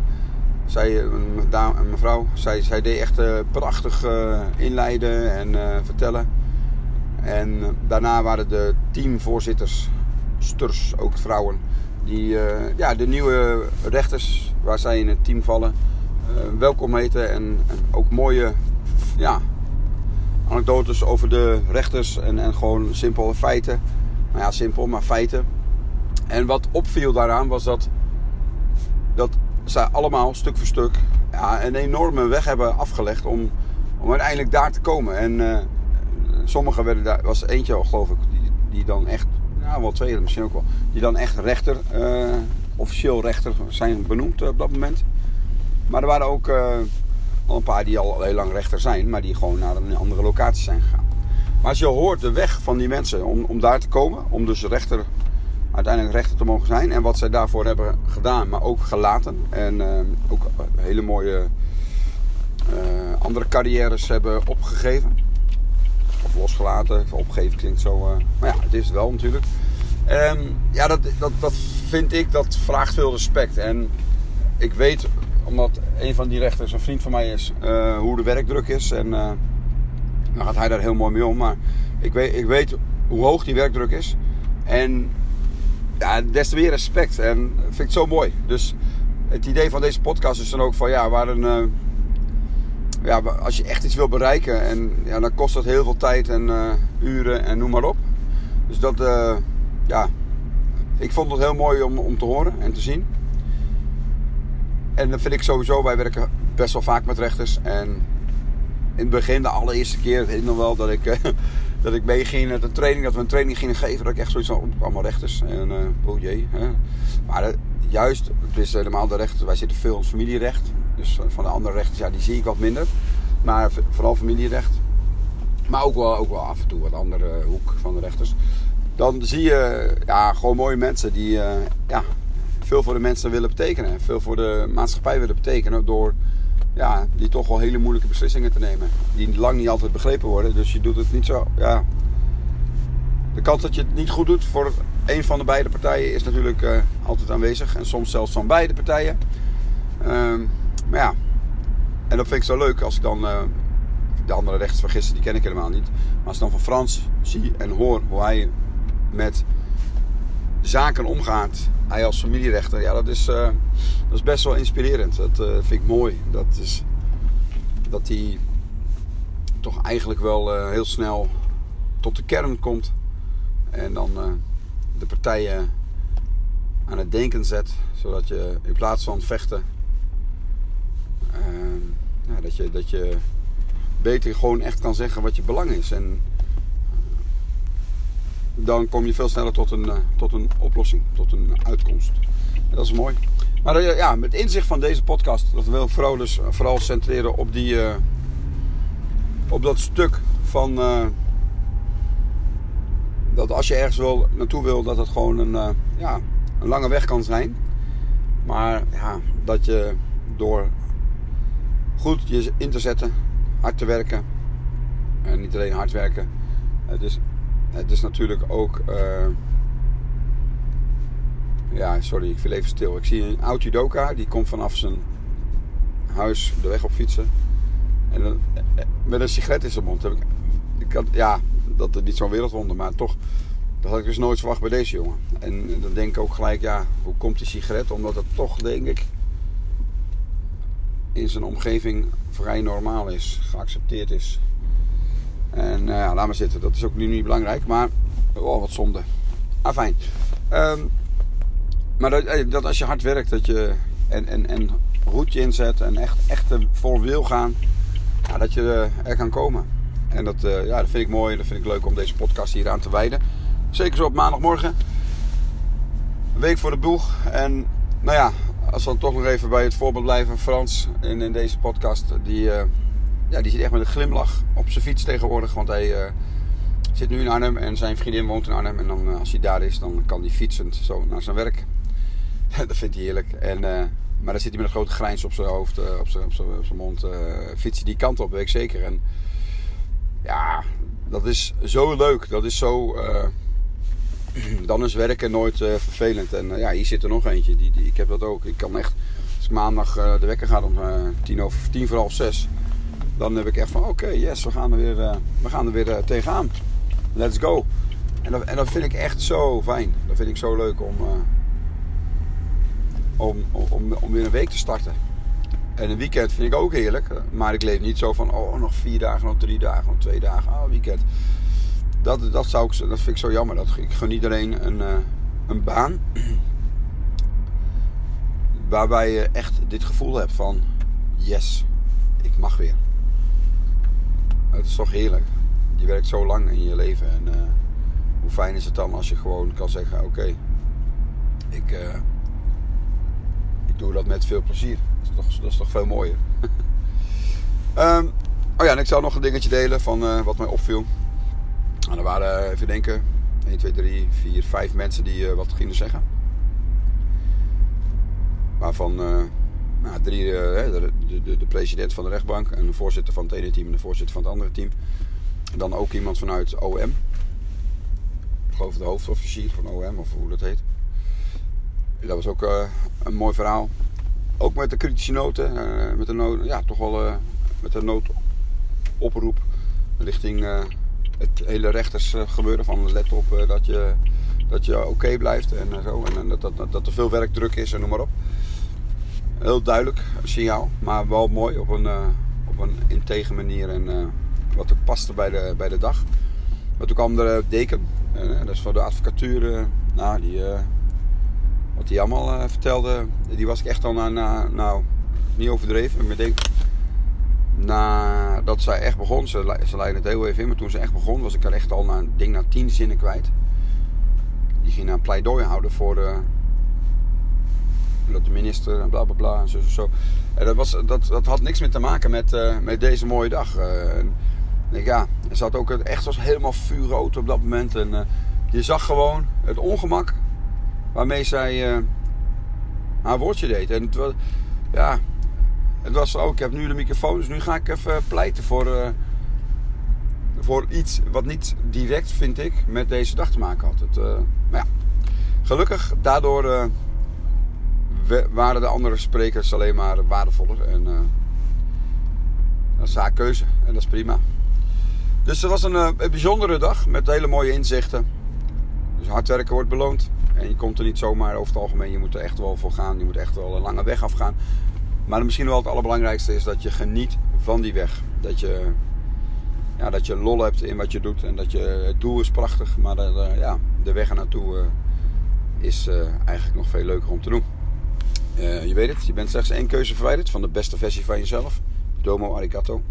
[SPEAKER 1] Zij, een, een mevrouw, zij, zij deed echt uh, prachtig uh, inleiden en uh, vertellen. En daarna waren de teamvoorzitters, sturs, ook vrouwen, die ja, de nieuwe rechters waar zij in het team vallen, welkom heten. En, en, ook mooie ja, anekdotes over de rechters en, en gewoon simpele feiten. Nou ja, simpel, maar feiten. En wat opviel daaraan was dat, dat zij allemaal stuk voor stuk ja, een enorme weg hebben afgelegd om, om uiteindelijk daar te komen. En uh, sommigen werden daar, was eentje al geloof ik, die, die dan echt, nou wel twee misschien ook wel, die dan echt rechter uh, officieel rechter zijn benoemd op dat moment. Maar er waren ook al een paar die al heel lang rechter zijn, maar die gewoon naar een andere locatie zijn gegaan. Maar als je hoort de weg van die mensen om, om daar te komen, om dus rechter, uiteindelijk rechter te mogen zijn en wat zij daarvoor hebben gedaan, maar ook gelaten en ook hele mooie andere carrières hebben opgegeven of losgelaten. Opgeven klinkt zo. Uh, maar ja, het is wel natuurlijk. En ja, dat, dat, dat vind ik, dat vraagt veel respect. En ik weet, omdat een van die rechters een vriend van mij is, hoe de werkdruk is. En dan gaat hij daar heel mooi mee om. Maar ik weet, ik weet hoe hoog die werkdruk is. En ja, des te meer respect. En vind ik het zo mooi. Dus het idee van deze podcast is dan ook van ja, waar een ja, als je echt iets wil bereiken, en, ja, dan kost dat heel veel tijd en uh, uren en noem maar op. Dus dat, uh, ja, ik vond het heel mooi om, om te horen en te zien. En dan vind ik sowieso, wij werken best wel vaak met rechters. En in het begin, de allereerste keer, weet ik nog wel dat ik, dat ik meeging met een training, dat we een training gingen geven. Dat ik echt zoiets van, allemaal rechters. En oh jee. Hè. Maar juist, het is helemaal de rechter, wij zitten veel in familierecht. Dus van de andere rechters, ja, die zie ik wat minder. Maar vooral familierecht. Maar ook wel, ook wel af en toe wat andere hoek van de rechters. Dan zie je ja, gewoon mooie mensen die uh, ja, veel voor de mensen willen betekenen. Veel voor de maatschappij willen betekenen. Door ja, die toch wel hele moeilijke beslissingen te nemen. Die lang niet altijd begrepen worden. Dus je doet het niet zo. Ja. De kans dat je het niet goed doet voor een van de beide partijen is natuurlijk uh, altijd aanwezig. En soms zelfs van beide partijen. Uh, maar ja, en dat vind ik zo leuk als ik dan uh, de andere gisteren, die ken ik helemaal niet. Maar als ik dan van Frans zie en hoor hoe hij met zaken omgaat, hij als familierechter, ja, dat is, uh, dat is best wel inspirerend. Dat uh, vind ik mooi. Dat, is, dat hij toch eigenlijk wel heel snel tot de kern komt en dan de partijen aan het denken zet, zodat je in plaats van vechten dat, je, dat je beter gewoon echt kan zeggen wat je belang is. En dan kom je veel sneller tot een, uh, tot een oplossing, tot een uitkomst. Dat is mooi. Maar eh, ja, met inzicht van deze podcast, dat wil ik vooral, dus, vooral centreren op, die, op dat stuk van dat als je ergens wil, naartoe wil, dat het gewoon een, ja, een lange weg kan zijn. Maar ja, dat je door goed je in te zetten, hard te werken. En niet alleen hard werken. Het is, het is natuurlijk ook. Uh, ja, sorry, ik viel even stil. Ik zie een oud judoka die komt vanaf zijn huis de weg op fietsen. En eh, met een sigaret in zijn mond. Heb ik, ik ja, dat is niet zo'n wereldwonder, maar toch. Dat had ik dus nooit verwacht bij deze jongen. En, en dan denk ik ook gelijk, ja, hoe komt die sigaret? Omdat het toch, denk ik, in zijn omgeving vrij normaal is, geaccepteerd is. En uh, ja, laat maar zitten, dat is ook nu niet belangrijk, maar oh, wat zonde. Ah, fijn. Um, maar dat, eh, dat, als je hard werkt dat je, en, en, en roetje inzet en echt, echt voor wil gaan, dat je er kan komen. En dat, ja, dat vind ik mooi, dat vind ik leuk om deze podcast hier aan te wijden. Zeker zo op maandagmorgen. Een week voor de boeg. En nou ja, als we dan toch nog even bij het voorbeeld blijven, Frans in, in deze podcast, die, ja, die zit echt met een glimlach op zijn fiets tegenwoordig. Want hij uh, zit nu in Arnhem en zijn vriendin woont in Arnhem. En dan, uh, als hij daar is, dan kan hij fietsend zo naar zijn werk. dat vindt hij heerlijk. En, maar dan zit hij met een grote grijns op zijn hoofd, op, zijn, op, zijn, op zijn mond. fiets hij die kant op, weet ik zeker. En ja, dat is zo leuk. Dat is zo dan is werken nooit vervelend. En ja, hier zit er nog eentje. Die, die, ik heb dat ook. Ik kan echt, als ik maandag de wekker gaat om tien, over, tien voor half zes. Dan heb ik echt van, oké, yes, we gaan er weer, we gaan er weer tegenaan. Let's go. En dat, en vind ik echt zo fijn. Dat vind ik zo leuk om, om, om, om weer een week te starten. En een weekend vind ik ook heerlijk. Maar ik leef niet zo van, oh, nog vier dagen, nog drie dagen, nog twee dagen. Oh, weekend dat, dat, zou ik, dat vind ik zo jammer. Dat, ik gun iedereen een, een baan waarbij je echt dit gevoel hebt van yes, ik mag weer. Het is toch heerlijk. Je werkt zo lang in je leven en uh, hoe fijn is het dan als je gewoon kan zeggen: Oké, ik, uh, met veel plezier. Dat is toch, dat is toch veel mooier. Ehm, oh ja, en ik zou nog een dingetje delen van uh, wat mij opviel. Nou, er waren, even denken, 1, 2, 3, 4, 5 mensen die wat gingen zeggen. Waarvan nou, drie, de, de, de, president van de rechtbank en de voorzitter van het ene team en de voorzitter van het andere team. En dan ook iemand vanuit OM. Ik geloof de hoofdofficier van OM of hoe dat heet. Dat was ook uh, een mooi verhaal. Ook met de kritische noten. Uh, met de ja, toch wel met de noodoproep richting het hele rechtersgebeuren. Van let op dat je, dat je oké blijft en zo. En, dat, dat, dat er veel werkdruk is en noem maar op. Heel duidelijk signaal, maar wel mooi op een, op een integer manier en wat ook paste bij de, bij de dag. Maar toen kwam de deken, dat is voor de advocatuur, nou, die wat hij allemaal uh, vertelde, die was ik echt al na, nou, niet overdreven, maar ik denk, nadat zij echt begon, ze, ze leidde het heel even in, maar toen ze echt begon, was ik er echt al na, ding, na tien zinnen kwijt. Die ging een pleidooi houden voor dat de minister en bla bla bla en zo. En dat, was, dat, dat had niks meer te maken met, uh, met deze mooie dag. Uh, en, ja, ze had ook echt was helemaal vuurrood op dat moment. En uh, je zag gewoon het ongemak waarmee zij haar woordje deed. En het was, ja, het was ook, ik heb nu de microfoon, dus nu ga ik even pleiten voor, voor iets wat niet direct, vind ik, met deze dag te maken had. Het, maar ja, gelukkig, daardoor waren de andere sprekers alleen maar waardevoller. En dat is haar keuze en dat is prima. Dus het was een, een bijzondere dag met hele mooie inzichten. Dus hard werken wordt beloond. En je komt er niet zomaar over het algemeen. Je moet er echt wel voor gaan. Je moet echt wel een lange weg afgaan. Maar misschien wel het allerbelangrijkste is dat je geniet van die weg. Dat je, ja, dat je lol hebt in wat je doet. En dat je, het doel is prachtig. Maar de, ja, de weg ernaartoe uh, is eigenlijk nog veel leuker om te doen. Uh, je weet het, je bent slechts één keuze verwijderd van de beste versie van jezelf. Domo arigato.